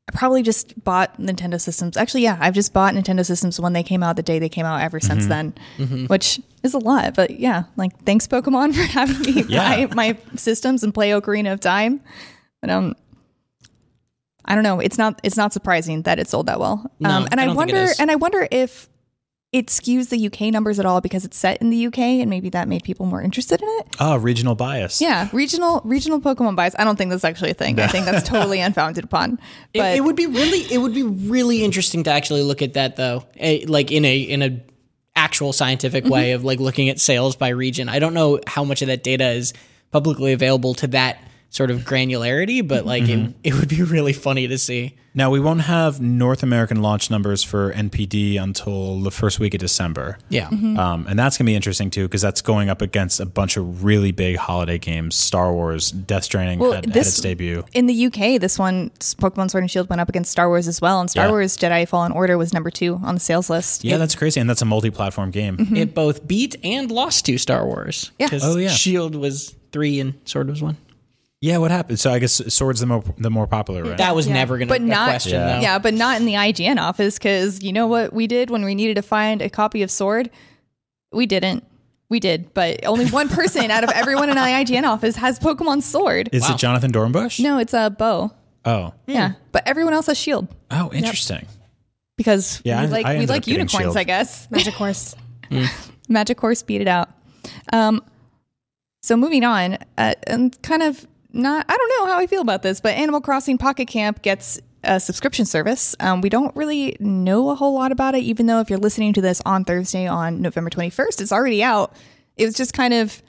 S2: I probably just bought Nintendo systems. Actually, yeah, I've just bought Nintendo systems when they came out, the day they came out, ever since then, which is a lot. But yeah, like thanks Pokemon for having me
S3: Yeah.
S2: buy my systems and play Ocarina of Time. But um, I don't know. It's not. It's not surprising that it sold that well.
S4: No,
S2: um, and
S4: I
S2: I,
S4: don't think it
S2: wonder. And I wonder if it skews the UK numbers at all because it's set in the UK, and maybe that made people more interested in it.
S3: Oh, regional bias.
S2: Yeah, regional regional Pokemon bias. I don't think that's actually a thing. I think that's totally unfounded upon.
S4: It,
S2: But
S4: it would be really it would be really interesting to actually look at that though, eh, like in a in a actual scientific
S2: Mm-hmm.
S4: way of like looking at sales by region. I don't know how much of that data is publicly available to that sort of granularity, but like
S2: Mm-hmm.
S4: it, it would be really funny to see.
S3: Now we won't have North American launch numbers for NPD until the first week of December.
S4: Yeah.
S2: Mm-hmm.
S3: Um, and that's going to be interesting too because that's going up against a bunch of really big holiday games. Star Wars, Death Stranding
S2: Well,
S3: had, had
S2: this-
S3: its debut.
S2: in the UK, this one Pokemon Sword and Shield went up against Star Wars as well, and Star
S3: Yeah.
S2: Wars Jedi Fallen Order was number two on the sales list.
S3: Yeah, that's crazy, and that's a multi-platform game.
S2: Mm-hmm.
S4: It both beat and lost to Star Wars.
S2: Yeah.
S4: 'Cause
S3: Oh, yeah.
S4: Shield was three and Sword was one.
S3: Yeah, what happened? So I guess Sword's the more the more popular, right?
S4: That was
S2: Yeah.
S4: never going to
S2: But
S4: be a
S2: not-
S4: question
S3: Yeah.
S4: though.
S2: Yeah, but not in the IGN office because you know what we did when we needed to find a copy of Sword? We didn't. We did, but only one person out of everyone in the IGN office has Pokemon Sword.
S3: Is it Jonathan Dornbush?
S2: no, it's a bow.
S3: Oh,
S2: Yeah, but everyone else has Shield
S3: oh, interesting.
S2: because
S3: Yeah,
S2: we
S3: I-
S2: like
S3: I
S2: we like unicorns,
S3: Shield.
S2: I guess.
S6: Magic Horse.
S2: Magic Horse beat it out. Um, so moving on, uh, and kind of not, I don't know how I feel about this, but Animal Crossing Pocket Camp gets a subscription service. Um, we don't really know a whole lot about it, even though if you're listening to this on Thursday on November 21st, it's already out. It was just kind of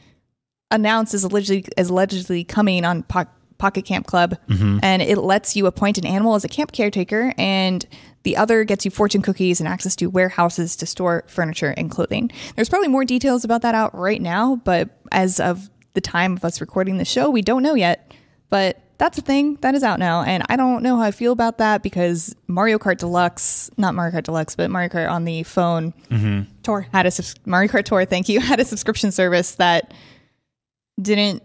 S2: announced as allegedly as allegedly coming on po- Pocket Camp Club, and it lets you appoint an animal as a camp caretaker, and the other gets you fortune cookies and access to warehouses to store furniture and clothing. There's probably more details about that out right now, but as of the time of us recording the show, we don't know yet. But that's a thing that is out now, and I don't know how I feel about that because Mario Kart Deluxe, not Mario Kart Deluxe, but Mario Kart on the phone
S6: Tour.
S2: had a subs- Mario Kart Tour. Thank you. Had a subscription service that didn't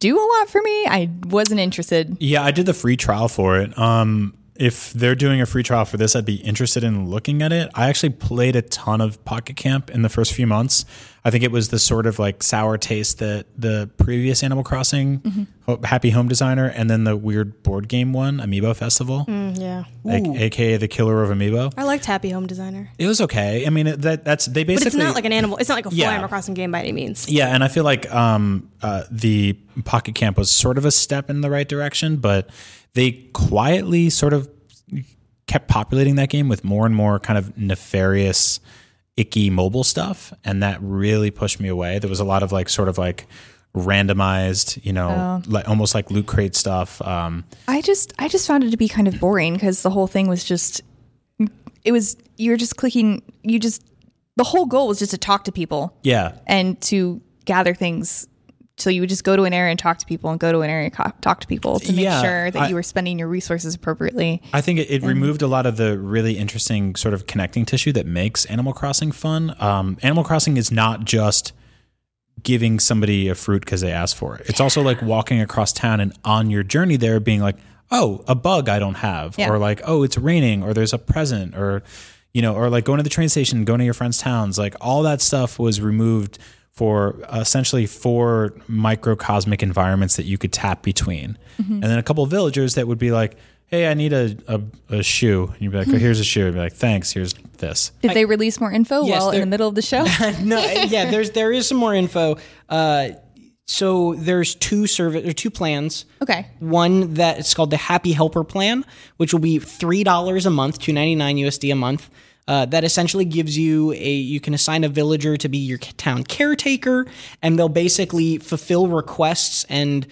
S2: do a lot for me. I wasn't interested.
S3: Yeah, I did the free trial for it. Um, if they're doing a free trial for this, I'd be interested in looking at it. I actually played a ton of Pocket Camp in the first few months. I think it was the sort of like sour taste that the previous Animal Crossing Ho- Happy Home Designer and then the weird board game one, Amiibo Festival,
S6: Yeah.
S3: a- aka the Killer of Amiibo.
S6: I liked Happy Home Designer.
S3: It was okay. I mean, that that's they basically.
S6: But it's not like an animal. It's not like a full
S3: Yeah.
S6: Animal Crossing game by any means.
S3: Yeah, and I feel like um, uh, the Pocket Camp was sort of a step in the right direction, but they quietly sort of kept populating that game with more and more kind of nefarious, icky mobile stuff, and that really pushed me away. There was a lot of like sort of like randomized, you know, like almost like loot crate stuff. Um,
S2: I just I just found it to be kind of boring because the whole thing was just it was you were just clicking you just the whole goal was just to talk to people
S3: yeah,
S2: and to gather things. So you would just go to an area and talk to people, and go to an area and co- talk to people to make
S3: Yeah,
S2: sure that
S3: I-
S2: you were spending your resources appropriately.
S3: I think it, it removed a lot of the really interesting sort of connecting tissue that makes Animal Crossing fun. Um, Animal Crossing is not just giving somebody a fruit because they asked for it. It's also like walking across town and on your journey there being like, oh, a bug I don't have,
S2: Yeah.
S3: or like, oh, it's raining, or there's a present, or you know, or like going to the train station, going to your friends' towns. Like all that stuff was removed for essentially four microcosmic environments that you could tap between, mm-hmm. and then a couple of villagers that would be like. Hey, I need a, a, a shoe. And you'd be like, oh, hmm. here's a shoe. You'd be like, thanks, here's this.
S2: Did they release more info
S4: Yes,
S2: while in the middle of the show?
S4: no, uh, yeah, there's there is some more info. Uh, so there's two service or two plans.
S2: okay.
S4: One that it's called the Happy Helper Plan, which will be three dollars a month, two ninety nine USD a month. Uh, that essentially gives you a you can assign a villager to be your town caretaker, and they'll basically fulfill requests and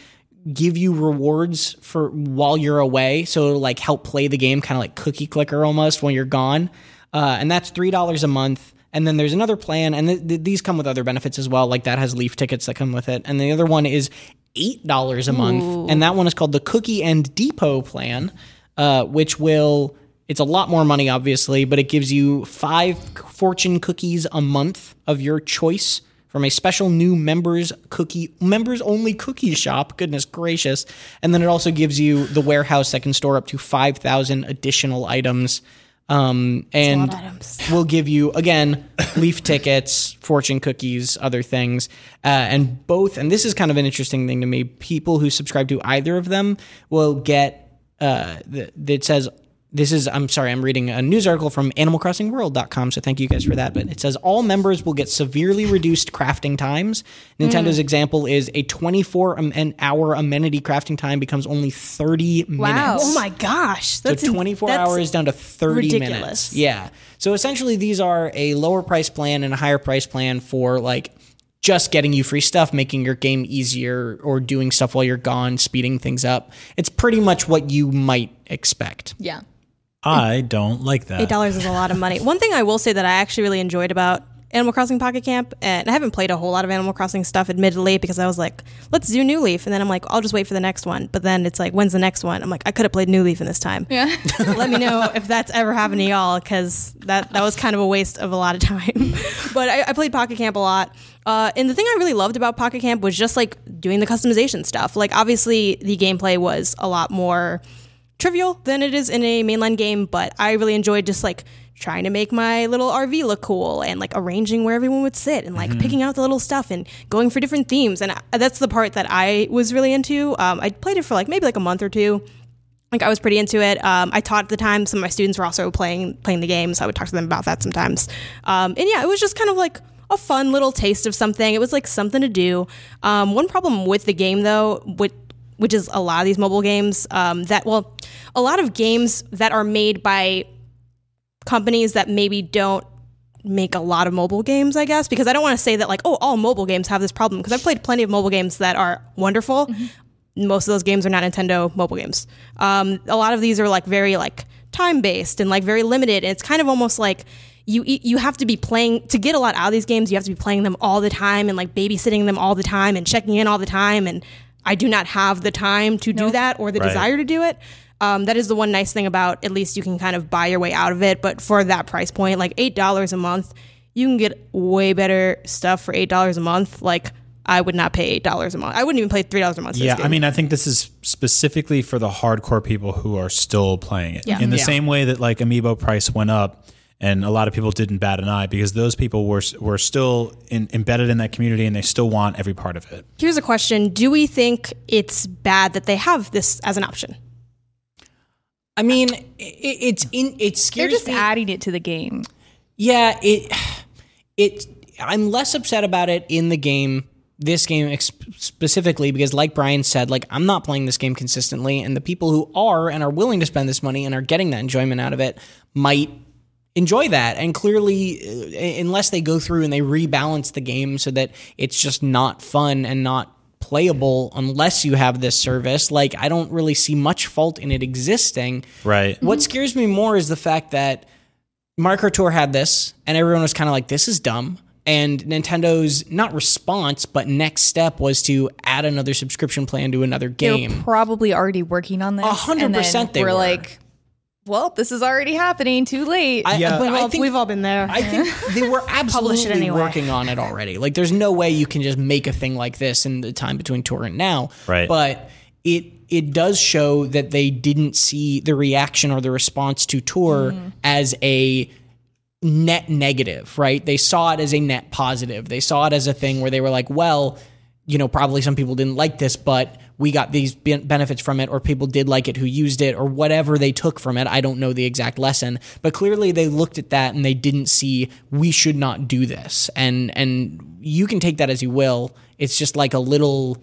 S4: give you rewards for while you're away. So like help play the game, kind of like Cookie Clicker almost when you're gone. Uh, and that's three dollars a month. And then there's another plan, and th- th- these come with other benefits as well. Like that has leaf tickets that come with it, and the other one is eight dollars a month, and that one is called the Cookie and Depot plan, uh, which will it's a lot more money, obviously, but it gives you five fortune cookies a month of your choice from a special new members cookie members only cookie shop. Goodness gracious! And then it also gives you the warehouse that can store up to five thousand additional items. Um, and
S6: items.
S4: we'll give you again leaf tickets, fortune cookies, other things, uh, and both. And this is kind of an interesting thing to me. People who subscribe to either of them will get uh, th- that says this is I'm sorry I'm reading a news article from animalcrossingworld.com so thank you guys for that but it says all members will get severely reduced crafting times Nintendo's mm. example is a 24 am- an hour amenity crafting time becomes only 30
S2: Wow.
S4: minutes
S6: Oh my gosh.
S4: so 24
S6: that's
S4: hours down to 30
S6: ridiculous.
S4: minutes. Yeah. So essentially, these are a lower price plan and a higher price plan for like just getting you free stuff, making your game easier, or doing stuff while you're gone, speeding things up. It's pretty much what you might expect.
S2: Yeah.
S3: I don't like that.
S6: Eight dollars is a lot of money. One thing I will say that I actually really enjoyed about Animal Crossing Pocket Camp, and I haven't played a whole lot of Animal Crossing stuff, admittedly, because I was like, let's do New Leaf, and then I'm like, I'll just wait for the next one. But then it's like, when's the next one? I'm like, I could have played New Leaf in this time.
S2: Yeah.
S6: Let me know if that's ever happened to y'all, because that that was kind of a waste of a lot of time. but I, I played Pocket Camp a lot. Uh, and the thing I really loved about Pocket Camp was just like doing the customization stuff. Like, obviously, the gameplay was a lot more trivial than it is in a mainline game, but I really enjoyed just like trying to make my little RV look cool and like arranging where everyone would sit and like picking out the little stuff and going for different themes. And I, that's the part that I was really into. Um, I played it for like maybe like a month or two. Like I was pretty into it. Um, I taught at the time. Some of my students were also playing playing the game, so I would talk to them about that sometimes. Um, and yeah, it was just kind of like a fun little taste of something. It was like something to do. Um, one problem with the game though, with which is a lot of these mobile games um, that well a lot of games that are made by companies that maybe don't make a lot of mobile games i guess because i don't want to say that like oh all mobile games have this problem because i've played plenty of mobile games that are wonderful. Most of those games are not nintendo mobile games. Um, a lot of these are like very like time based and like very limited and it's kind of almost like you you have to be playing to get a lot out of these games you have to be playing them all the time and like babysitting them all the time and checking in all the time and i do not have the time to do that or the
S3: Right.
S6: desire to do it um, that is the one nice thing about at least you can kind of buy your way out of it but for that price point like eight dollars a month you can get way better stuff for eight dollars a month like i would not pay eight dollars a month i wouldn't even pay three dollars a month
S3: Yeah, I mean, I think this is specifically for the hardcore people who are still playing it.
S6: Yeah.
S3: In the
S4: Yeah.
S3: same way that like Amiibo price went up, and a lot of people didn't bat an eye because those people were were still in, embedded in that community and they still want every part of it.
S6: here's a question do we think it's bad that they have this as an option
S4: I mean, it, it's in it
S2: They're just
S4: me.
S2: adding it to the game.
S4: Yeah, it it I'm less upset about it in the game this game ex- specifically because like Brian said like I'm not playing this game consistently and the people who are and are willing to spend this money and are getting that enjoyment out of it might enjoy that and clearly uh, unless they go through and they rebalance the game so that it's just not fun and not playable unless you have this service like I don't really see much fault in it existing
S3: Right.
S4: what scares me more is the fact that Mario Kart Tour had this, and everyone was kind of like, "This is dumb." And Nintendo's not response, but next step was to add another subscription plan to another
S2: They were
S4: game.
S2: probably already working on this.
S4: A hundred percent, they
S2: we're
S4: were.
S2: like, well, this is already happening. Too late.
S4: I,
S3: Yeah.
S4: but
S6: we've,
S4: I
S6: all,
S4: think
S6: we've all been there
S4: I think they were absolutely
S6: anyway.
S4: working on it already. Like, there's no way you can just make a thing like this in the time between tour and now.
S3: Right.
S4: But it it does show that they didn't see the reaction or the response to tour mm-hmm. as a net negative, right? They saw it as a net positive. They saw it as a thing where they were like, well, you know, probably some people didn't like this, but we got these benefits from it, or people did like it who used it, or whatever they took from it. I don't know the exact lesson, but clearly they looked at that and they didn't see we should not do this. And and you can take that as you will. It's just like a little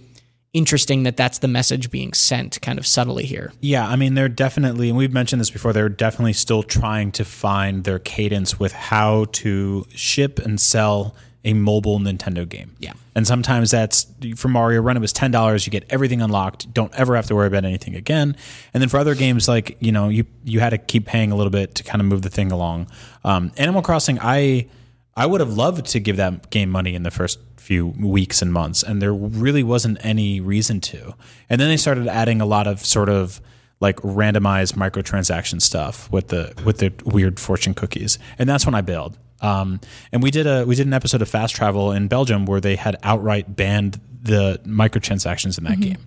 S4: interesting that that's the message being sent, kind of subtly here.
S3: Yeah, I mean, they're definitely, and we've mentioned this before, they're definitely still trying to find their cadence with how to ship and sell a mobile Nintendo game.
S4: Yeah.
S3: And sometimes that's for Mario Run, it was $10. You get everything unlocked. Don't ever have to worry about anything again. And then for other games, like, you know, you, you had to keep paying a little bit to kind of move the thing along. Um, Animal Crossing, I, I would have loved to give that game money in the first few weeks and months, and there really wasn't any reason to. And then they started adding a lot of sort of like randomized microtransaction stuff with the with the weird fortune cookies, and that's when I bailed. Um, and we did a we did an episode of Fast Travel in Belgium where they had outright banned the microtransactions in that game.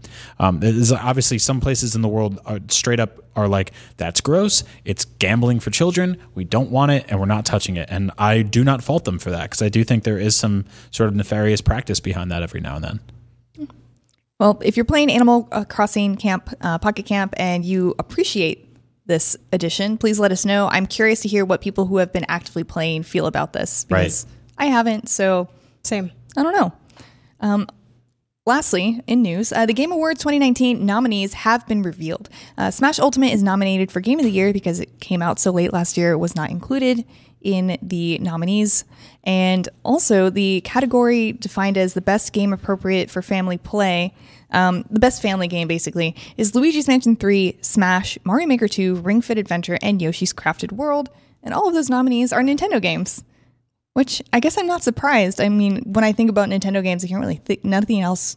S3: Um, there's obviously some places in the world are straight up are like that's gross. It's gambling for children. We don't want it, and we're not touching it. And I do not fault them for that because I do think there is some sort of nefarious practice behind that every now and then.
S2: Well, if you're playing Animal uh, Crossing Camp, uh, Pocket Camp, and you appreciate this edition, please let us know. I'm curious to hear what people who have been actively playing feel about this
S3: Right.
S2: because I haven't. So
S6: Same.
S2: I don't know. Um, lastly, in news, uh, the Game Awards 2019 nominees have been revealed. Uh, Smash Ultimate is nominated for Game of the Year because it came out so late last year. It was not included in the nominees. And also, the category defined as the best game appropriate for family play, um, the best family game basically, is Luigi's Mansion 3, Smash, Mario Maker 2, Ring Fit Adventure, and Yoshi's Crafted World. And all of those nominees are Nintendo games. Which I guess I'm not surprised. I mean, when I think about Nintendo games, I can't really think nothing else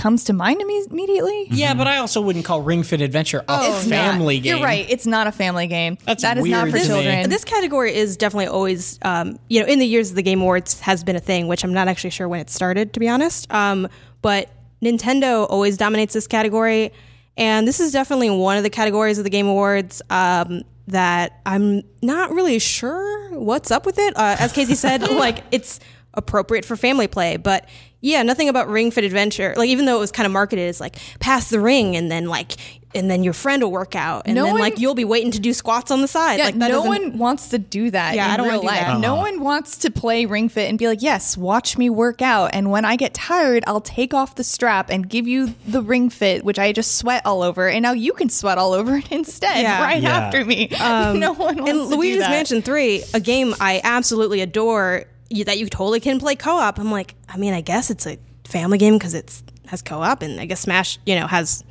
S2: comes to mind imme- immediately.
S4: Yeah, but I also wouldn't call Ring Fit Adventure a
S2: It's
S4: family
S2: not.
S4: game.
S2: You're right. It's not a family game.
S4: That's
S2: That is not for
S4: to me.
S2: children.
S6: This category is definitely always, um, you know, in the years of the Game Awards has been a thing, which I'm not actually sure when it started, to be honest. Um, but Nintendo always dominates this category, and this is definitely one of the categories of the Game Awards um, that I'm not really sure what's up with it. Uh, as Casey said, like it's appropriate for family play, but yeah, nothing about Ring Fit Adventure. Like even though it was kind of marketed as like pass the ring and then like and then your friend will work out and
S2: No
S6: then
S2: one-
S6: like you'll be waiting to do squats on the side.
S2: yeah,
S6: like that
S2: no one wants to do that
S6: Yeah,
S2: in
S6: I don't wanna
S2: real
S6: do
S2: life.
S6: that.
S2: No uh-huh. one wants to play Ring Fit and be like, "Yes, watch me work out." And when I get tired, I'll take off the strap and give you the Ring Fit, which I just sweat all over, and now you can sweat all over it instead,
S6: Yeah.
S2: right
S3: Yeah.
S2: after me. Um, no one wants
S6: and
S2: to do
S6: Luigi's
S2: that.
S6: Mansion 3, a game I absolutely adore you, that you totally can play co-op. I'm like, I mean, I guess it's a family game because it's has co-op and I guess Smash, you know, has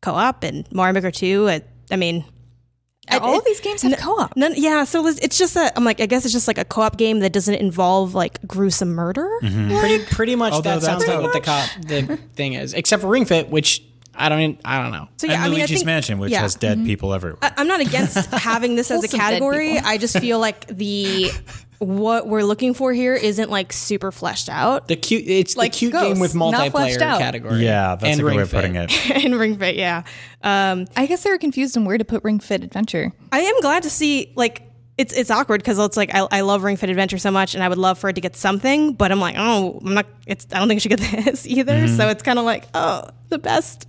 S6: co-op and Mario Maker 2. I, I mean,
S2: And all of these games have co-op.
S6: None, yeah, so it's it's just a. I'm like, I guess it's just like a co-op game that doesn't involve like gruesome murder. Mm-hmm.
S4: Pretty, pretty much
S3: Although
S4: that sounds
S3: that's
S4: like what the cop the thing is, except for Ring Fit, which I don't, I don't know.
S6: So
S3: and
S6: yeah, I mean, I
S3: Luigi's
S6: think,
S3: Mansion, which
S6: yeah.
S3: has dead mm-hmm. people everywhere.
S6: I- I'm not against having this as a category. I just feel like the what we're looking for here isn't like super fleshed out.
S4: The cute, it's
S2: Like
S4: the cute
S2: Ghosts,
S4: game with
S2: not fleshed
S4: multiplayer
S2: out.
S4: category.
S3: yeah, that's
S4: and
S3: a good
S4: Ring
S3: way of
S4: Fit.
S3: putting it.
S6: in Ring Fit, yeah. Um,
S2: I guess they were confused on where to put Ring Fit Adventure.
S6: I am glad to see like it's it's awkward because it's like I, I love Ring Fit Adventure so much and I would love for it to get something, but I'm like, oh, I'm not. It's I don't think it should get this either.
S3: Mm-hmm.
S6: So it's kind of like, oh, the best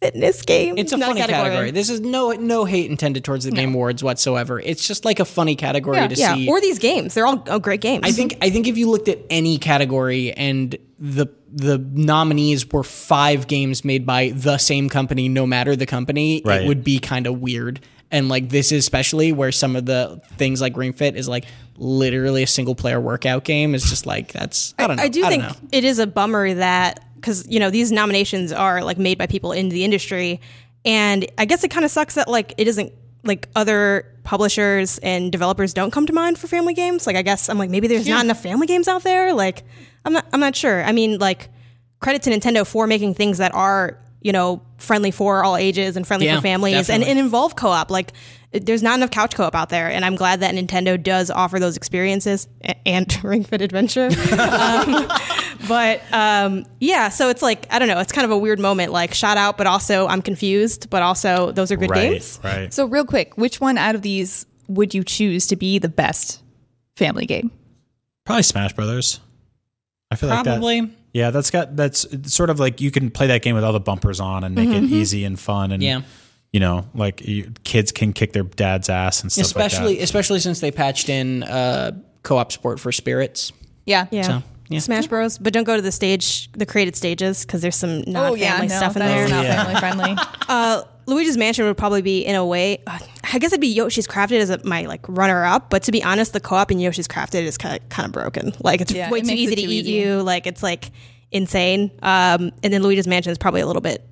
S6: fitness game.
S4: It's a
S6: not
S4: funny category. This is no no hate intended towards the Game Awards whatsoever. It's just like a funny category
S6: yeah,
S4: to
S6: yeah.
S4: see.
S6: Or these games, they're all oh, great games.
S4: I think I think if you looked at any category and the the nominees were five games made by the same company, no matter the company,
S3: Right.
S4: it would be kind of weird. And like this, is especially where some of the things like Ring Fit is like literally a single player workout game, is just like that's I don't know.
S6: I do
S4: don't
S6: think
S4: know.
S6: it is a bummer that because you know these nominations are like made by people in the industry, and I guess it kind of sucks that like it isn't like other publishers and developers don't come to mind for family games. Like I guess I'm like maybe there's not enough family games out there. Like I'm not I'm not sure. I mean like credit to Nintendo for making things that are you know friendly for all ages and friendly
S4: Yeah,
S6: for families and,
S4: definitely.
S6: and involve co-op. Like there's not enough couch co-op out there, and I'm glad that Nintendo does offer those experiences and Ring Fit Adventure. um, but um, yeah, so it's like I don't know. It's kind of a weird moment, like shout out, but also I'm confused. But also those are good
S3: right,
S6: games.
S3: right.
S2: So, real quick, which one out of these would you choose to be the best family game?
S3: Probably Smash Brothers. I feel like that.
S4: Probably.
S3: Yeah, that's got that's sort of like you can play that game with all the bumpers on and make it easy and fun and
S4: Yeah.
S3: you know, like you, kids can kick their dad's ass and stuff
S4: especially
S3: like
S4: especially since they patched in uh, co-op sport for spirits.
S2: Yeah.
S6: Yeah.
S4: So, yeah.
S6: Smash Bros. But don't go to the stage, the created stages, because there's some not
S2: Oh, yeah.
S6: family
S2: No,
S6: stuff in there.
S2: not
S3: Yeah.
S2: family friendly.
S6: Uh, Luigi's Mansion would probably be in a way. Uh, I guess it'd be Yoshi's Crafted as a, my like runner up. But to be honest, the co op in Yoshi's Crafted is kind of kind of broken. Like it's
S2: Yeah,
S6: way
S2: it
S6: too easy to eat
S2: easy.
S6: you. Like it's like insane. Um, and then Luigi's Mansion is probably a little bit,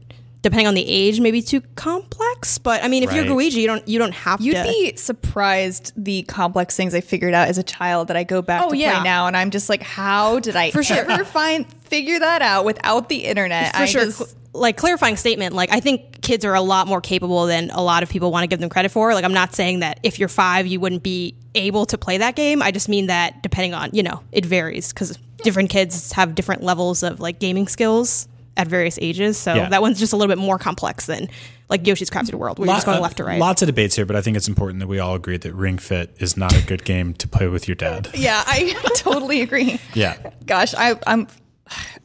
S6: depending on the age, maybe too complex. But I mean, if you're
S3: Right.
S6: Luigi, you don't you don't have to
S2: You'd
S6: to.
S2: be surprised the complex things I figured out as a child that I go back
S6: Oh,
S2: to
S6: yeah.
S2: play now, and I'm just like, how did I
S6: For sure.
S2: ever find figure that out without the internet?
S6: for
S2: I
S6: sure.
S2: just-
S6: like clarifying statement. Like I think kids are a lot more capable than a lot of people want to give them credit for. Like I'm not saying that if you're five, you wouldn't be able to play that game. I just mean that depending on, you know, it varies because different kids have different levels of like gaming skills at various ages. So
S3: Yeah.
S6: that one's just a little bit more complex than like Yoshi's Crafted World, where you're just going
S3: Lot-
S6: left to right.
S3: Lots of debates here, but I think it's important that we all agree that Ring Fit is not a good game to play with your dad.
S2: Yeah, I totally agree.
S3: Yeah.
S2: Gosh, I, I'm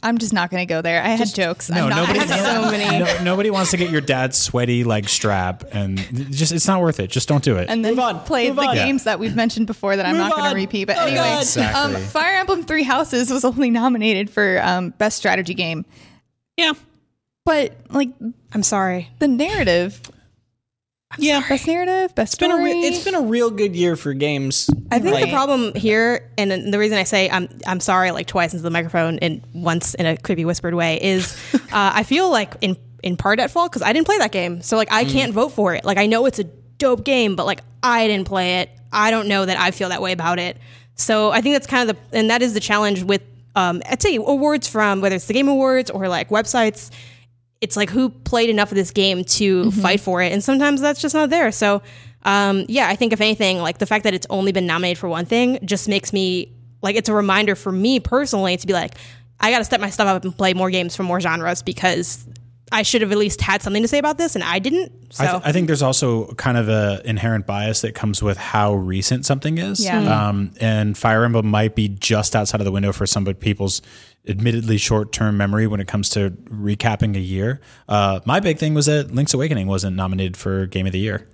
S2: I'm just not going to go there. I had jokes.
S3: No,
S2: I'm not,
S3: nobody,
S2: I have so many.
S3: no- nobody wants to get your dad's sweaty like strap, and just it's not worth it. Just don't do it.
S2: and then
S4: Move on,
S2: play
S4: move
S2: the
S4: on.
S2: games that we've mentioned before that I'm not going to repeat. But
S4: Oh,
S2: anyway,
S3: Exactly.
S2: um, Fire Emblem Three Houses was only nominated for um, best strategy game,
S4: Yeah.
S2: but like
S6: I'm sorry.
S2: the narrative,
S4: Yeah.
S2: best narrative, best
S4: It's been a
S2: story.
S4: re- it's been a real good year for games.
S6: I think the problem here, and the reason I say I'm I'm sorry like twice into the microphone and once in a creepy whispered way, is uh, I feel like in in part at fault because I didn't play that game, so like I can't vote for it. Like I know it's a dope game, but like I didn't play it. I don't know that I feel that way about it. So I think that's kind of the and that is the challenge with um, I'd say awards from whether it's the Game Awards or like websites. It's like who played enough of this game to fight for it, and sometimes that's just not there. So um, yeah, I think if anything, like the fact that it's only been nominated for one thing just makes me like it's a reminder for me personally to be like, I got to step my stuff up and play more games from more genres because I should have at least had something to say about this, and I didn't. So
S3: I, th- I think there's also kind of a inherent bias that comes with how recent something is.
S2: Yeah. Mhm.
S3: Um, and Fire Emblem might be just outside of the window for some of people's admittedly short-term memory when it comes to recapping a year. Uh, my big thing was that Link's Awakening wasn't nominated for Game of the Year.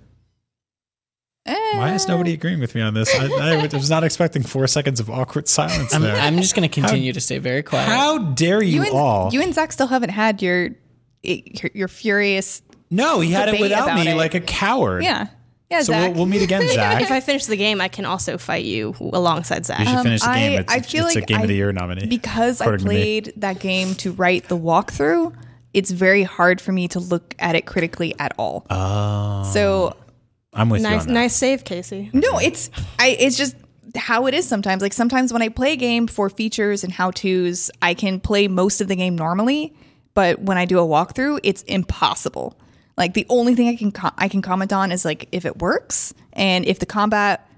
S3: Why is nobody agreeing with me on this? I, I was not expecting four seconds of awkward silence
S4: I'm,
S3: there.
S4: I'm just going to continue to stay very quiet.
S3: how dare you,
S2: you and,
S3: all?
S2: you and Zach still haven't had your your, your furious.
S3: no, he had it without me
S2: it.
S3: like a coward.
S2: Yeah, yeah.
S3: So
S2: Zach.
S3: we'll, we'll meet again, Zach.
S6: if I finish the game, I can also fight you alongside Zach.
S3: you should
S2: Um,
S3: finish the game.
S2: I-
S3: It's,
S2: I feel
S3: it's
S2: like
S3: a Game
S2: I-
S3: of the Year nominee.
S2: because I
S3: according to me.
S2: played that game to write the walkthrough, it's very hard for me to look at it critically at all.
S3: Oh.
S2: so
S3: I'm with you
S6: nice,
S3: on that.
S6: nice save, Casey.
S2: no, it's I. It's just how it is sometimes. Like sometimes when I play a game for features and how tos, I can play most of the game normally, but when I do a walkthrough, it's impossible. Like the only thing I can co- I can comment on is like if it works and if the combat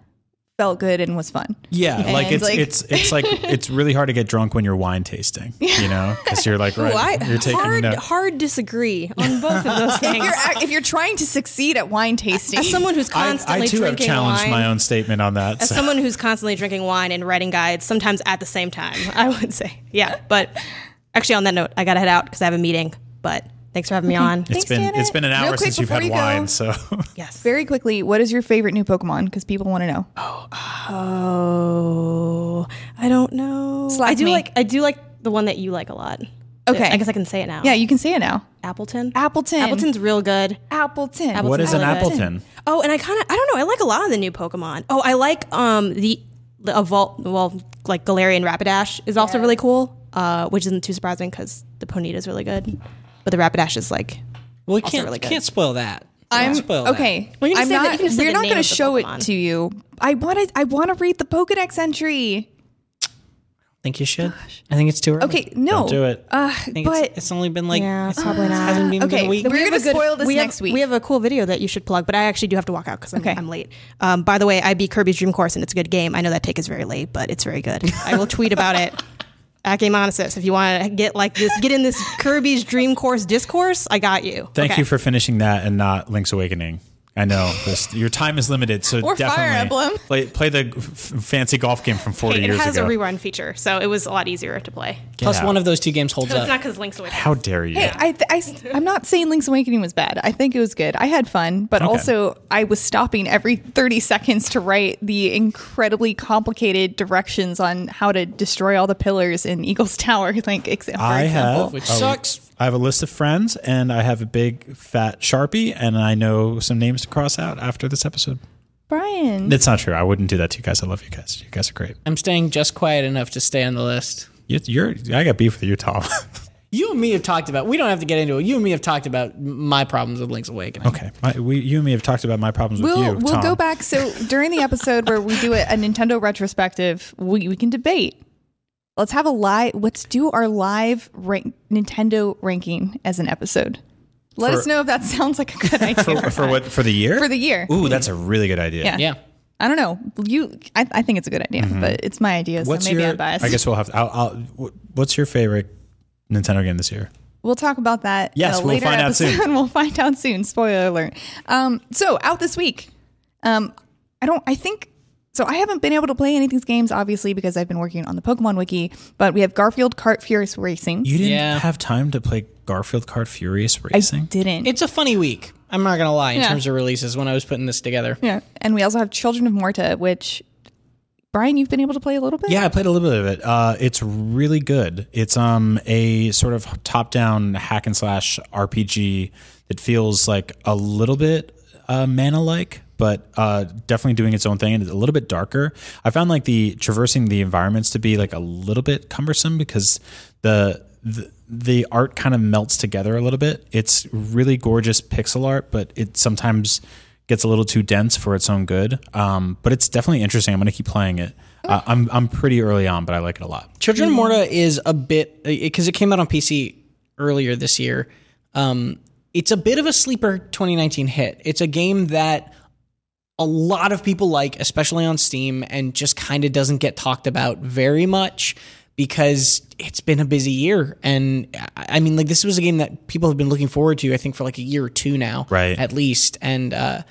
S2: felt good and was fun.
S3: Yeah, like it's
S2: like-
S3: it's it's like it's really hard to get drunk when you're wine tasting, you know, because you're like right,
S6: Ooh, I
S3: you're taking
S6: hard,
S3: note.
S6: hard disagree on both of those things.
S2: If you're if you're trying to succeed at wine tasting,
S6: As someone who's
S3: I,
S6: constantly
S3: I too have challenged
S6: wine,
S3: my own statement on that.
S6: as
S3: so-
S6: someone who's constantly drinking wine and writing guides, sometimes at the same time, I would say, yeah. But actually, on that note, I gotta head out because I have a meeting. But thanks for having me on.
S3: it's
S2: Thanks,
S3: been
S2: Janet.
S3: it's been an
S2: Real
S3: hour
S2: quick
S3: since you've
S2: before
S3: had
S2: you go.
S3: wine, so
S6: Yes.
S2: very quickly, what is your favorite new Pokemon? Because people want to know.
S6: Oh, I don't know.
S2: Slack
S6: I do
S2: me.
S6: like. I do like the one that you like a lot.
S2: Okay.
S6: I guess I can say it now.
S2: Yeah, you can say it now.
S6: Appletun.
S2: Appletun.
S6: Appletun's real good.
S2: Appletun.
S6: Appletun.
S3: what is an
S6: really good.
S3: Appletun?
S6: Oh, and I kind of I don't know. I like a lot of the new Pokemon. Oh, I like um the the Evol- well like Galarian Rapidash is also really cool. Uh, which isn't too surprising because the Ponyta is really good, but the Rapidash is like
S4: well, we can't,
S6: really good.
S4: can't spoil that.
S2: I'm
S4: Can't spoil that.
S2: okay.
S6: Well,
S2: I'm
S6: say that-
S2: not.
S6: The,
S2: we're not going to show it to you. I want to. I want to read the Pokedex entry.
S4: think you should. I think it's too early.
S2: Okay, no.
S3: Don't do it.
S2: Uh,
S4: I think
S2: but
S4: it's, it's only been like
S6: Yeah,
S4: it's,
S6: probably
S4: it
S6: not.
S4: hasn't been
S2: Okay,
S4: a week.
S2: we're
S6: have
S2: gonna
S6: a good-
S2: spoil this
S6: we have-
S2: next week.
S6: We have a cool video that you should plug, but I actually do have to walk out because I'm,
S2: Okay.
S6: I'm late. Um, by the way, I beat Kirby's Dream Course and it's a good game. I know that take is very late, but it's very good. I will tweet about it at Game If you want to get like this, get in this Kirby's Dream Course discourse, I got you.
S3: Thank
S6: Okay.
S3: you for finishing that and not Link's Awakening. I know this, your time is limited, so
S2: Or Fire
S3: definitely
S2: Emblem.
S3: play play the f- fancy golf game from 40
S6: Hey, it has a rerun feature, so it was a lot easier to play.
S4: Plus,
S3: out.
S4: one of those two games holds
S6: So it's
S4: up.
S6: not because Link's away.
S3: How dare you?
S2: Hey, I, I, am not saying Link's Awakening was bad. I think it was good. I had fun, but
S3: Okay.
S2: also I was stopping every 30 seconds to write the incredibly complicated directions on how to destroy all the pillars in Eagle's Tower. Like, ex- for
S3: I
S2: example.
S3: have
S4: which
S3: a-
S4: sucks.
S3: I have a list of friends, and I have a big fat sharpie, and I know some names to cross out after this episode.
S2: Brian.
S3: It's not true. I wouldn't do that to you guys. I love you guys. You guys are great.
S4: I'm staying just quiet enough to stay on the list.
S3: You, you're. I got beef with you, Tom.
S4: You and me have talked about. We don't have to get into it. You and me have talked about my problems with Link's Awakening.
S3: okay, my, we, you and me have talked about my problems with
S2: We'll
S3: you.
S2: we'll
S3: Tom.
S2: go back. So during the episode where we do a, a Nintendo retrospective, we, we can debate. Let's have a live. Let's do our live rank, Nintendo ranking as an episode. Let
S3: For-
S2: us know if that sounds like a good idea
S3: for, for what for the year
S2: for the year.
S3: Ooh, that's a really good idea.
S2: Yeah.
S4: Yeah.
S2: I don't know. You, I, I think it's a good idea, but it's my idea, so
S3: What's
S2: maybe
S3: your?
S2: I'm biased.
S3: I guess we'll have. To, I'll, I'll, what's your favorite Nintendo game this year?
S2: We'll talk about that.
S3: Yes,
S2: in a
S3: we'll
S2: later
S3: find out
S2: episode.
S3: soon.
S2: we'll find out soon. Spoiler alert. Um, so out this week. Um, I don't. I think. So I haven't been able to play any of these games, obviously, because I've been working on the Pokemon Wiki. But we have Garfield Kart Furious Racing.
S3: You didn't
S4: Yeah.
S3: have time to play Garfield Kart Furious Racing?
S2: I
S3: Racing.
S2: didn't.
S4: It's a funny week. I'm not gonna lie in
S2: Yeah.
S4: terms of releases when I was putting this together.
S2: yeah, and we also have Children of Morta, which Brian, you've been able to play a little bit.
S3: Yeah, I played a little bit of it. Uh, it's really good. It's um a sort of top-down hack and slash RPG that feels like a little bit uh, mana-like, but uh, definitely doing its own thing and it's a little bit darker. I found like the traversing the environments to be like a little bit cumbersome because the the, the art kind of melts together a little bit. It's really gorgeous pixel art, but it sometimes gets a little too dense for its own good. Um, but it's definitely interesting. I'm going to keep playing it. Uh, I'm I'm pretty early on, but I like it a lot.
S4: Children of Morta is a bit because it came out on PC earlier this year. Um, it's a bit of a sleeper 2019 hit. It's a game that a lot of people like, especially on Steam, and just kind of doesn't get talked about very much because it's been a busy year. And I I mean, like this was a game that people have been looking forward to, I think, for like a year or two now,
S3: Right.
S4: At least, and uh,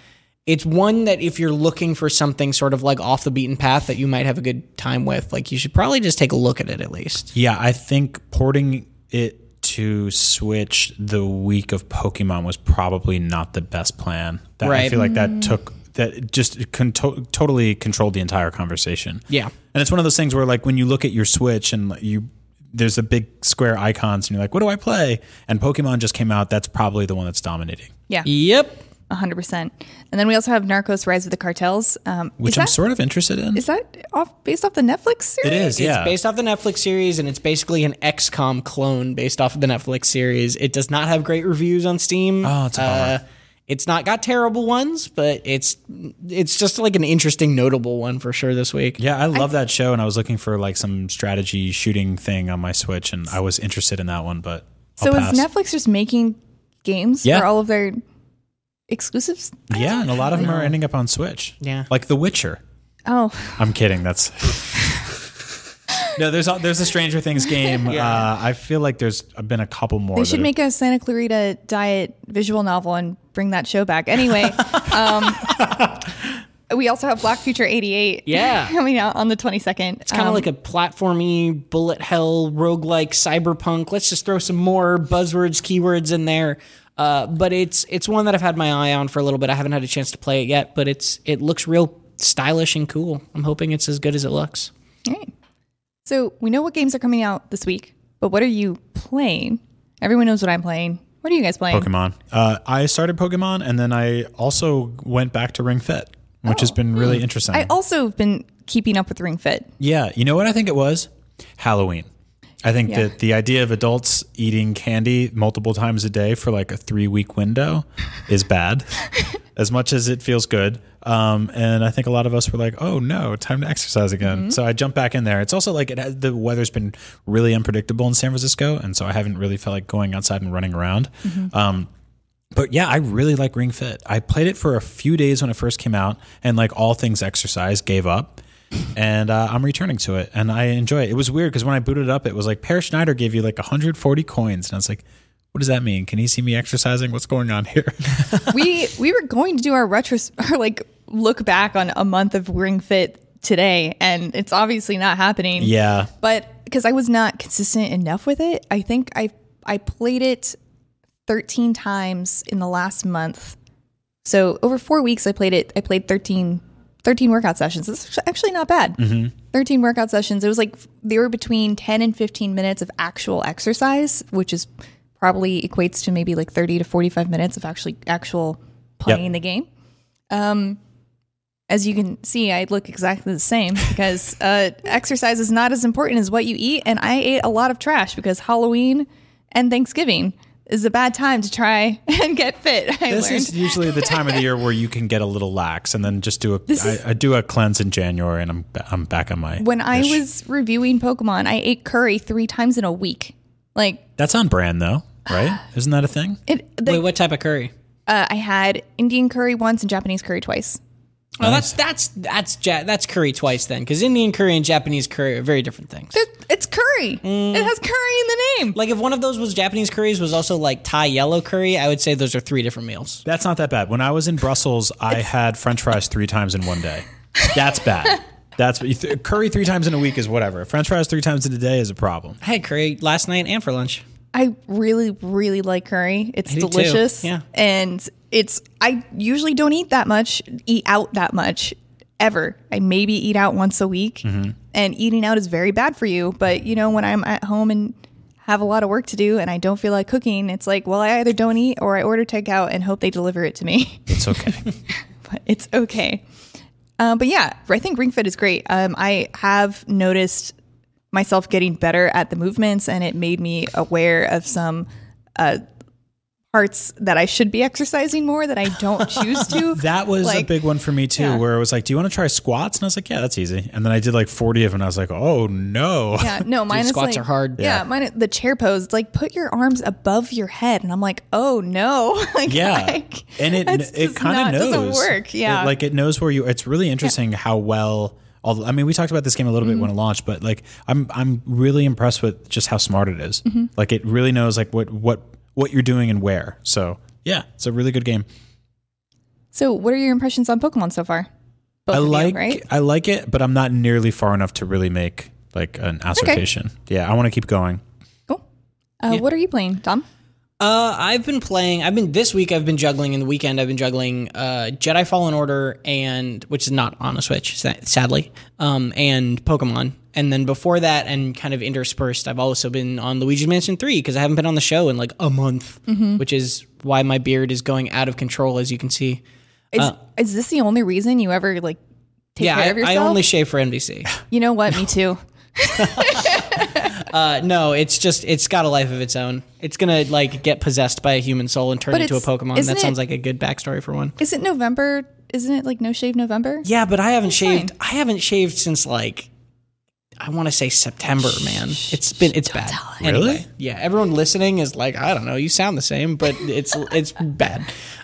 S4: it's one that if you're looking for something sort of like off the beaten path that you might have a good time with, like you should probably just take a look at it at least.
S3: Yeah, I think porting it to Switch the week of Pokemon was probably not the best plan. That, I feel like that took that just con- to- totally controlled the entire conversation.
S4: Yeah.
S3: And it's one of those things where like when you look at your Switch and you there's a big square icons and you're like, what do I play? And Pokemon just came out. That's probably the one that's dominating.
S2: yeah,
S4: Yep.
S2: hundred percent. And then we also have Narcos: Rise of the Cartels, um,
S3: Which I'm
S2: that,
S3: sort of interested in.
S2: Is that off based off the Netflix series?
S3: it is, yeah.
S4: It's based off the Netflix series, and it's basically an XCOM clone based off of the Netflix series. It does not have great reviews on Steam.
S3: Oh, it's a bummer.
S4: It's not got terrible ones, but it's it's just like an interesting, notable one for sure this week.
S3: Yeah, I love that show, and I was looking for like some strategy shooting thing on my Switch, and I was interested in that one, but I'll
S2: So
S3: pass.
S2: is Netflix just making games
S3: Yeah.
S2: for all of their exclusives?
S3: Yeah, and a lot of them are ending up on Switch.
S4: Yeah.
S3: like The Witcher.
S2: Oh,
S3: I'm kidding. That's no. There's a, there's a Stranger Things game. uh, I feel like there's been a couple more.
S2: they should
S3: are-
S2: make a Santa Clarita Diet visual novel and bring that show back. Anyway, um, we also have Black Future '88.
S4: Yeah.
S2: coming out on the 22nd.
S4: It's kind of like a platformy, bullet hell, roguelike, cyberpunk. Let's just throw some more buzzwords, keywords in there. Uh, but it's it's one that I've had my eye on for a little bit. I haven't had a chance to play it yet, but it's it looks real stylish and cool. I'm hoping it's as good as it looks.
S2: All right. So we know what games are coming out this week, but what are you playing? Everyone knows what I'm playing. What are you guys playing?
S3: Pokemon. Uh, I started Pokemon, and then I also went back to Ring Fit, which has been really interesting.
S2: I also have been keeping up with Ring Fit.
S3: Yeah, you know what I think it was? Halloween. I think
S2: Yeah.
S3: that the idea of adults eating candy multiple times a day for like a three week window is bad, as much as it feels good. Um, and I think a lot of us were like, "Oh no, time to exercise again." So I jumped back in there. It's also like it has, the weather's been really unpredictable in San Francisco, and so I haven't really felt like going outside and running around. Um, but yeah, I really like Ring Fit. I played it for a few days when it first came out, and like all things exercise, gave up. And uh, I'm returning to it, and I enjoy it. It was weird because when I booted it up, it was like Peer Schneider gave you like 140 coins, and I was like, "What does that mean? Can he see me exercising? What's going on here?"
S2: we we were going to do our retro our like look back on a month of Ring Fit today, and it's obviously not happening.
S3: yeah,
S2: but because I was not consistent enough with it, I think I I played it 13 times in the last month. So over four weeks, I played it. I played 13, 13 workout sessions. It's actually not bad. 13 workout sessions. It was like they were between 10 and 15 minutes of actual exercise, which is probably equates to maybe like 30 to 45 minutes of actually actual playing the game. Um, as you can see, I look exactly the same because uh, exercise is not as important as what you eat. And I ate a lot of trash because Halloween and Thanksgiving is a bad time to try and get fit. I
S3: this
S2: learned.
S3: is usually the time of the year where you can get a little lax, and then just do a.
S2: This
S3: I
S2: is-
S3: I do a cleanse in January, and I'm I'm back on my.
S2: when I
S3: ish.
S2: was reviewing Pokemon, I ate curry three times in a week. Like
S3: that's on brand though, right? Isn't that a thing?
S2: it, the,
S4: Wait, what type of curry?
S2: uh, I had Indian curry once and Japanese curry twice.
S4: Oh, that's that's that's ja- that's curry twice then, because Indian curry and Japanese curry are very different things.
S2: It's curry.
S4: Mm.
S2: It has curry in the name.
S4: Like if one of those was Japanese curries was also like Thai yellow curry, I would say those are three different meals.
S3: That's not that bad. When I was in Brussels, I had French fries three times in one day. That's bad. That's th- curry three times in a week is whatever. French fries three times in a day is a problem.
S4: I had curry last night and for lunch.
S2: I really, really like curry. It's
S4: do too.
S2: delicious.
S4: Yeah.
S2: And it's, I usually don't eat that much, eat out that much ever. I maybe eat out once a week.
S4: Mm-hmm.
S2: And eating out is very bad for you. But, you know, when I'm at home and have a lot of work to do and I don't feel like cooking, it's like, well, I either don't eat or I order takeout and hope they deliver it to me.
S3: It's okay.
S2: but it's okay. Uh, but yeah, I think Ring Fit is great. Um, I have noticed myself getting better at the movements, and it made me aware of some uh, parts that I should be exercising more that I don't choose to.
S3: That was a big one for me too,
S2: yeah.
S3: where it was like, "Do you want to try squats?" And I was like, "Yeah, that's easy." And then I did like forty of them, and I was like, "Oh no!"
S2: Yeah, no, mine is
S4: squats
S2: like-
S4: are hard.
S2: Yeah, mine the chair pose. It's like put your arms above your head, and I'm like, oh no, like,
S3: Yeah,
S2: like,
S3: and it it kind of knows.
S2: doesn't work. Yeah,
S3: It, like it knows where you. It's really interesting how well. I mean, we talked about this game a little bit mm-hmm. when it launched, but like, I'm I'm really impressed with just how smart it is. Mm-hmm. Like, it really knows like what what what you're doing and where. So yeah, it's a really good game.
S2: so what are your impressions on Pokemon so far? Both
S3: I
S2: of you,
S3: like
S2: right?
S3: I like it, but I'm not nearly far enough to really make like an assertion. Yeah, I want to keep going.
S2: Cool. Uh, What are you playing, Tom?
S4: Uh, I've been playing. I've been this week. I've been juggling. In the weekend, I've been juggling uh, Jedi Fallen Order and which is not on a Switch, sadly, um, and Pokemon. And then before that, and kind of interspersed, I've also been on Luigi's Mansion Three because I haven't been on the show in like a month, which is why my beard is going out of control, as you can see.
S2: Is, is this the only reason you ever like take
S4: yeah,
S2: care
S4: I,
S2: of yourself?
S4: I only shave for NVC.
S2: you know what? Me too.
S4: Uh, no, it's just it's got a life of its own. It's gonna like get possessed by a human soul and turn
S2: But
S4: into a Pokemon. That sounds
S2: it-
S4: like a good backstory for one.
S2: Is it November? Isn't it like no shave November?
S4: Yeah, but I haven't shaved.
S2: fine.
S4: I haven't shaved since like I want to say September, man. It's been it's bad. Anyway, yeah, everyone listening is like, I don't know, you sound the same, but it's it's bad.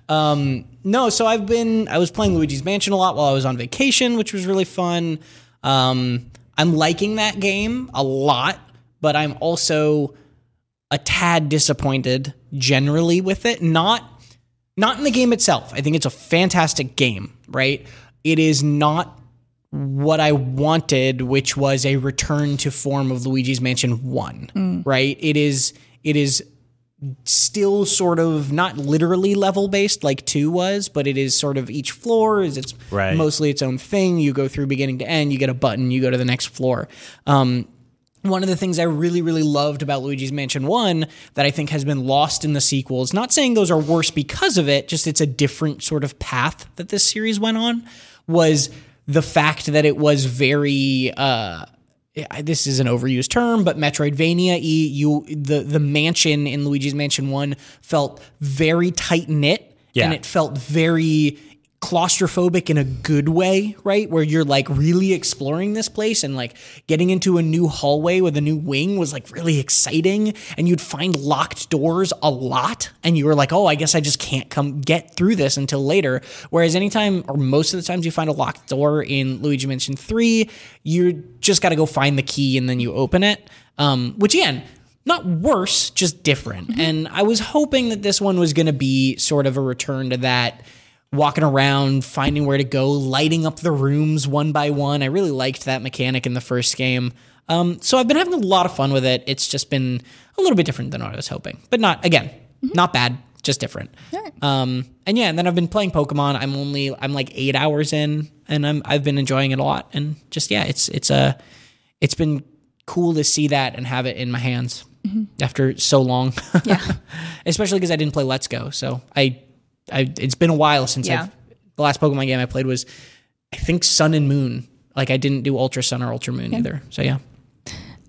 S4: Um, no, so I've been I was playing Luigi's Mansion a lot while I was on vacation, which was really fun. Um, I'm liking that game a lot, but I'm also a tad disappointed generally with it. Not not in the game itself. I think it's a fantastic game, right? It is not what I wanted, which was a return to form of Luigi's Mansion 1, right? It is it is still sort of not literally level based like 2 was, but it is sort of each floor is its
S3: Right.
S4: mostly its own thing. You go through beginning to end, you get a button, you go to the next floor. Um, one of the things I really, really loved about Luigi's Mansion 1 that I think has been lost in the sequels, not saying those are worse because of it, just it's a different sort of path that this series went on, was the fact that it was very. Uh, this is an overused term, but Metroidvania, you the the mansion in Luigi's Mansion One felt very tight knit,
S3: Yeah.
S4: and it felt very claustrophobic in a good way, right? Where you're like really exploring this place and like getting into a new hallway with a new wing was like really exciting. And you'd find locked doors a lot. And you were like, oh, I guess I just can't come get through this until later. Whereas anytime or most of the times you find a locked door in Luigi Mansion 3, you just got to go find the key and then you open it. Um, which again, not worse, just different. And I was hoping that this one was going to be sort of a return to that walking around, finding where to go, lighting up the rooms one by one. I really liked that mechanic in the first game. Um, so I've been having a lot of fun with it. It's just been a little bit different than what I was hoping, but not again, not bad, just different. Um, and yeah, and then I've been playing Pokemon. I'm only I'm like eight hours in, and I'm I've been enjoying it a lot. And just yeah, it's it's a it's been cool to see that and have it in my hands after so long.
S2: Yeah.
S4: especially because I didn't play Let's Go. So I, I it's been a while since
S2: Yeah.
S4: I've the last Pokemon game I played was I think Sun and Moon. Like I didn't do Ultra Sun or Ultra Moon either. So yeah.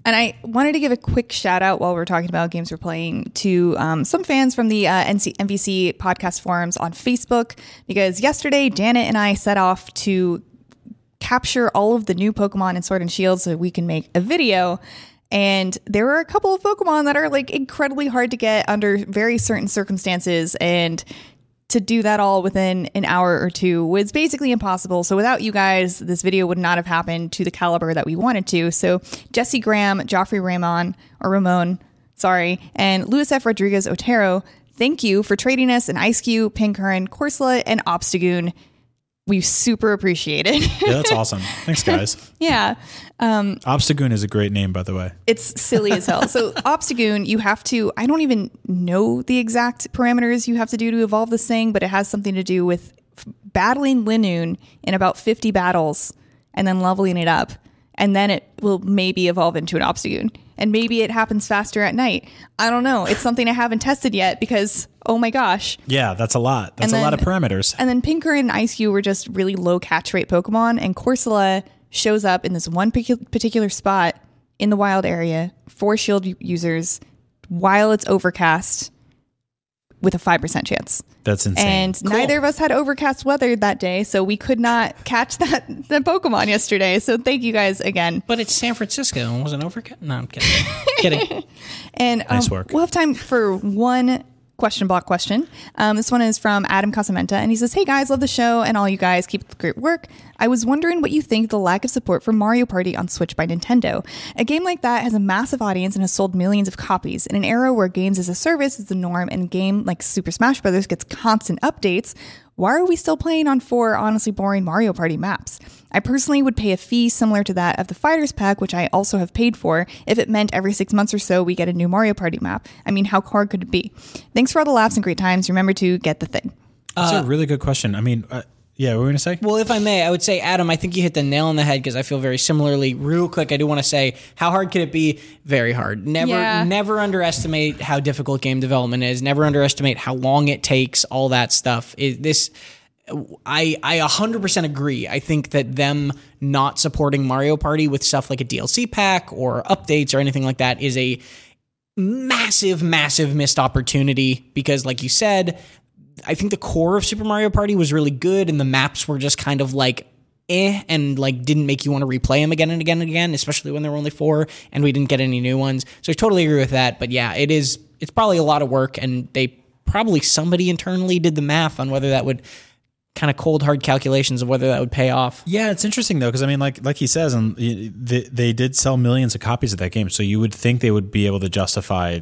S2: And I wanted to give a quick shout out while we're talking about games we're playing to um, some fans from the uh, NC- NVC podcast forums on Facebook because yesterday Janet and I set off to capture all of the new Pokemon in Sword and Shield so we can make a video. And there were a couple of Pokemon that are like incredibly hard to get under very certain circumstances. And to do that all within an hour or two was basically impossible. So without you guys, this video would not have happened to the caliber that we wanted to. So Jesse Graham, Joffrey Ramon, or Ramon, sorry, and Luis F. Rodriguez Otero, thank you for trading us an Ice Cube, Pincurchin, Corsola, and Obstagoon. We super appreciate it.
S3: Yeah, that's awesome. Thanks, guys.
S2: yeah.
S3: Um, Obstagoon is a great name, by the way.
S2: It's silly as hell. So Obstagoon, you have to I don't even know the exact parameters you have to do to evolve this thing, but it has something to do with f- battling Linoone in about 50 battles and then leveling it up. And then it will maybe evolve into an Obstagoon. And maybe it happens faster at night. I don't know. It's something I haven't tested yet because oh my gosh.
S3: Yeah, that's a lot. That's
S2: And
S3: a lot of parameters.
S2: And then Pinker and Ice were just really low catch rate Pokemon, and Corsola shows up in this one particular spot in the wild area for Shield users while it's overcast with a 5% chance.
S3: That's insane.
S2: And neither of us had overcast weather that day, so we could not catch that, that Pokemon yesterday. So thank you guys again.
S4: But it's San Francisco and wasn't overcast. No, I'm kidding. kidding.
S2: And um,
S3: Nice work.
S2: we'll have time for one question block question. Um, this one is from Adam Casamenta, and he says, "Hey guys, love the show, and all you guys keep the great work. I was wondering what you think the lack of support for Mario Party on Switch by Nintendo. A game like that has a massive audience and has sold millions of copies. In an era where games as a service is the norm, and game like Super Smash Bros. gets constant updates." Why are we still playing on four honestly boring Mario Party maps? I personally would pay a fee similar to that of the Fighters Pack, which I also have paid for, if it meant every six months or so we get a new Mario Party map. I mean, how hard could it be? Thanks for all the laughs and great times. Remember to get the thing.
S3: That's a really good question. I mean, uh, yeah, what were we going to say?
S4: Well, if I may, I would say, Adam, I think you hit the nail on the head because I feel very similarly. Real quick, I do want to say, how hard can it be? Very hard. Never,
S2: Yeah.
S4: never underestimate how difficult game development is. Never underestimate how long it takes. All that stuff. It, this, I, I 100% agree. I think that them not supporting Mario Party with stuff like a DLC pack or updates or anything like that is a massive, massive missed opportunity because, like you said, I think the core of Super Mario Party was really good, and the maps were just kind of like eh, and like didn't make you want to replay them again and again and again, especially when there were only four and we didn't get any new ones. So I totally agree with that. But yeah, it is. It's probably a lot of work, and they probably somebody internally did the math on whether that would kind of cold hard calculations of whether that would pay off.
S3: Yeah, it's interesting though because I mean, like like he says, and they, they did sell millions of copies of that game, so you would think they would be able to justify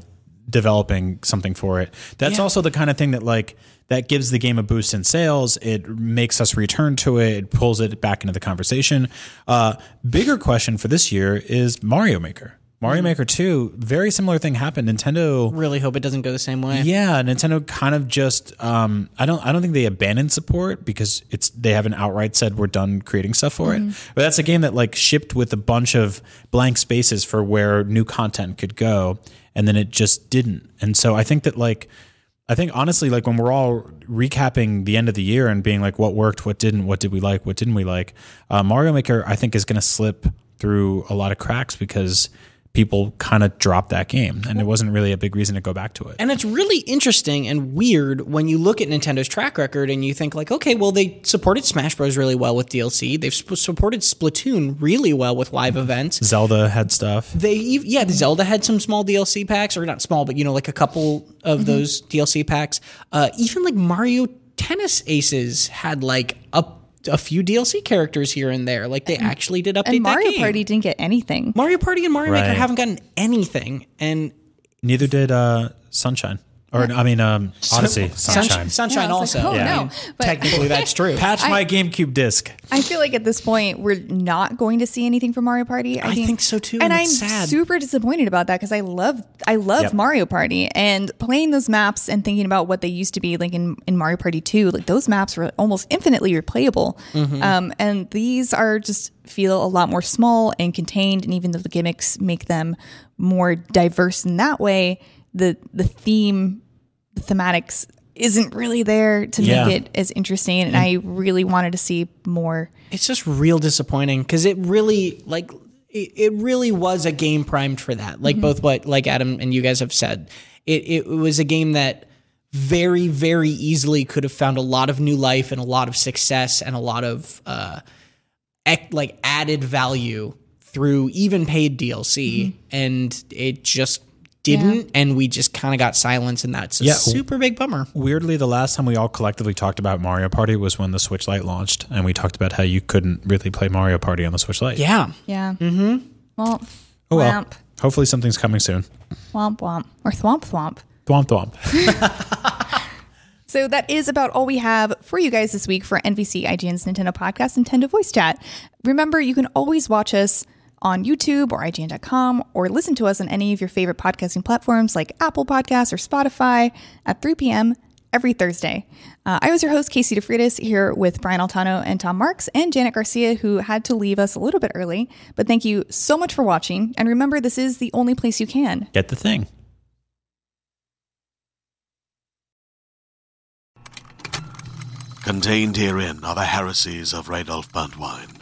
S3: developing something for it. That's also the kind of thing that like that gives the game a boost in sales. It makes us return to it. It pulls it back into the conversation. Uh, bigger question for this year is Mario Maker. Mario Maker Two, very similar thing happened. Nintendo
S4: Really hope it doesn't go the same way.
S3: yeah, Nintendo kind of just um, I don't I don't think they abandoned support because it's they haven't outright said we're done creating stuff for it. But that's a game that like shipped with a bunch of blank spaces for where new content could go, and then it just didn't. And so I think that like I think honestly like when we're all recapping the end of the year and being like what worked, what didn't, what did we like, what didn't we like, uh, Mario Maker I think is going to slip through a lot of cracks because people kind of dropped that game and it wasn't really a big reason to go back to it.
S4: And it's really interesting and weird when you look at Nintendo's track record and you think like, okay, well they supported Smash Bros really well with DLC. They've sp- supported Splatoon really well with live events.
S3: Zelda had stuff.
S4: They yeah, the Zelda had some small DLC packs or not small, but you know like a couple of those DLC packs. Uh, even like Mario Tennis Aces had like a a few DLC characters here and there. Like they actually did update
S2: And Mario
S4: that game.
S2: Party didn't get anything.
S4: Mario Party and Mario Maker haven't gotten anything. And
S3: Neither did uh, Sunshine. Or I mean, um, Odyssey, Sunshine.
S4: Sunshine, Sunshine
S2: Yeah, I was like,
S4: also.
S2: oh,
S3: Yeah.
S2: no. But
S4: Technically, that's true.
S3: Patch my GameCube disc.
S2: I feel like at this point we're not going to see anything from Mario Party.
S4: I think so, too,
S2: and
S4: and
S2: I'm
S4: sad.
S2: super disappointed about that because I love I love
S3: Yep.
S2: Mario Party and playing those maps and thinking about what they used to be like in, in Mario Party 2. Like those maps were almost infinitely replayable,
S4: Mm-hmm.
S2: um, and these are just feel a lot more small and contained. And even though the gimmicks make them more diverse in that way, the the theme the thematics isn't really there to
S3: Yeah.
S2: make it as interesting and I really wanted to see more.
S4: It's just real disappointing because it really like it, it really was a game primed for that. Like both what like adam and you guys have said it, it was a game that very very easily could have found a lot of new life and a lot of success and a lot of uh ec- like added value through even paid dlc and it just didn't, and we just kind of got silence, and that's a
S3: Yeah.
S4: super big bummer.
S3: Weirdly, the last time we all collectively talked about Mario Party was when the Switch Lite launched, and we talked about how you couldn't really play Mario Party on the Switch Lite.
S4: Yeah.
S2: Yeah. Mm-hmm. Well,
S3: Oh well.
S2: whomp,
S3: Hopefully, something's coming soon.
S2: womp womp, or thwomp thwomp.
S3: Thwomp thwomp.
S2: So that is about all we have for you guys this week for NVC IGN's Nintendo Podcast Nintendo Voice Chat. Remember, you can always watch us on YouTube or IGN.com or listen to us on any of your favorite podcasting platforms like Apple Podcasts or Spotify at 3 p.m. every Thursday. Uh, I was your host, Casey DeFreitas, here with Brian Altano and Tom Marks and Janet Garcia, who had to leave us a little bit early. But thank you so much for watching. And remember, this is the only place you can.
S3: Get the thing.
S10: Contained herein are the heresies of Radolf Burntwine,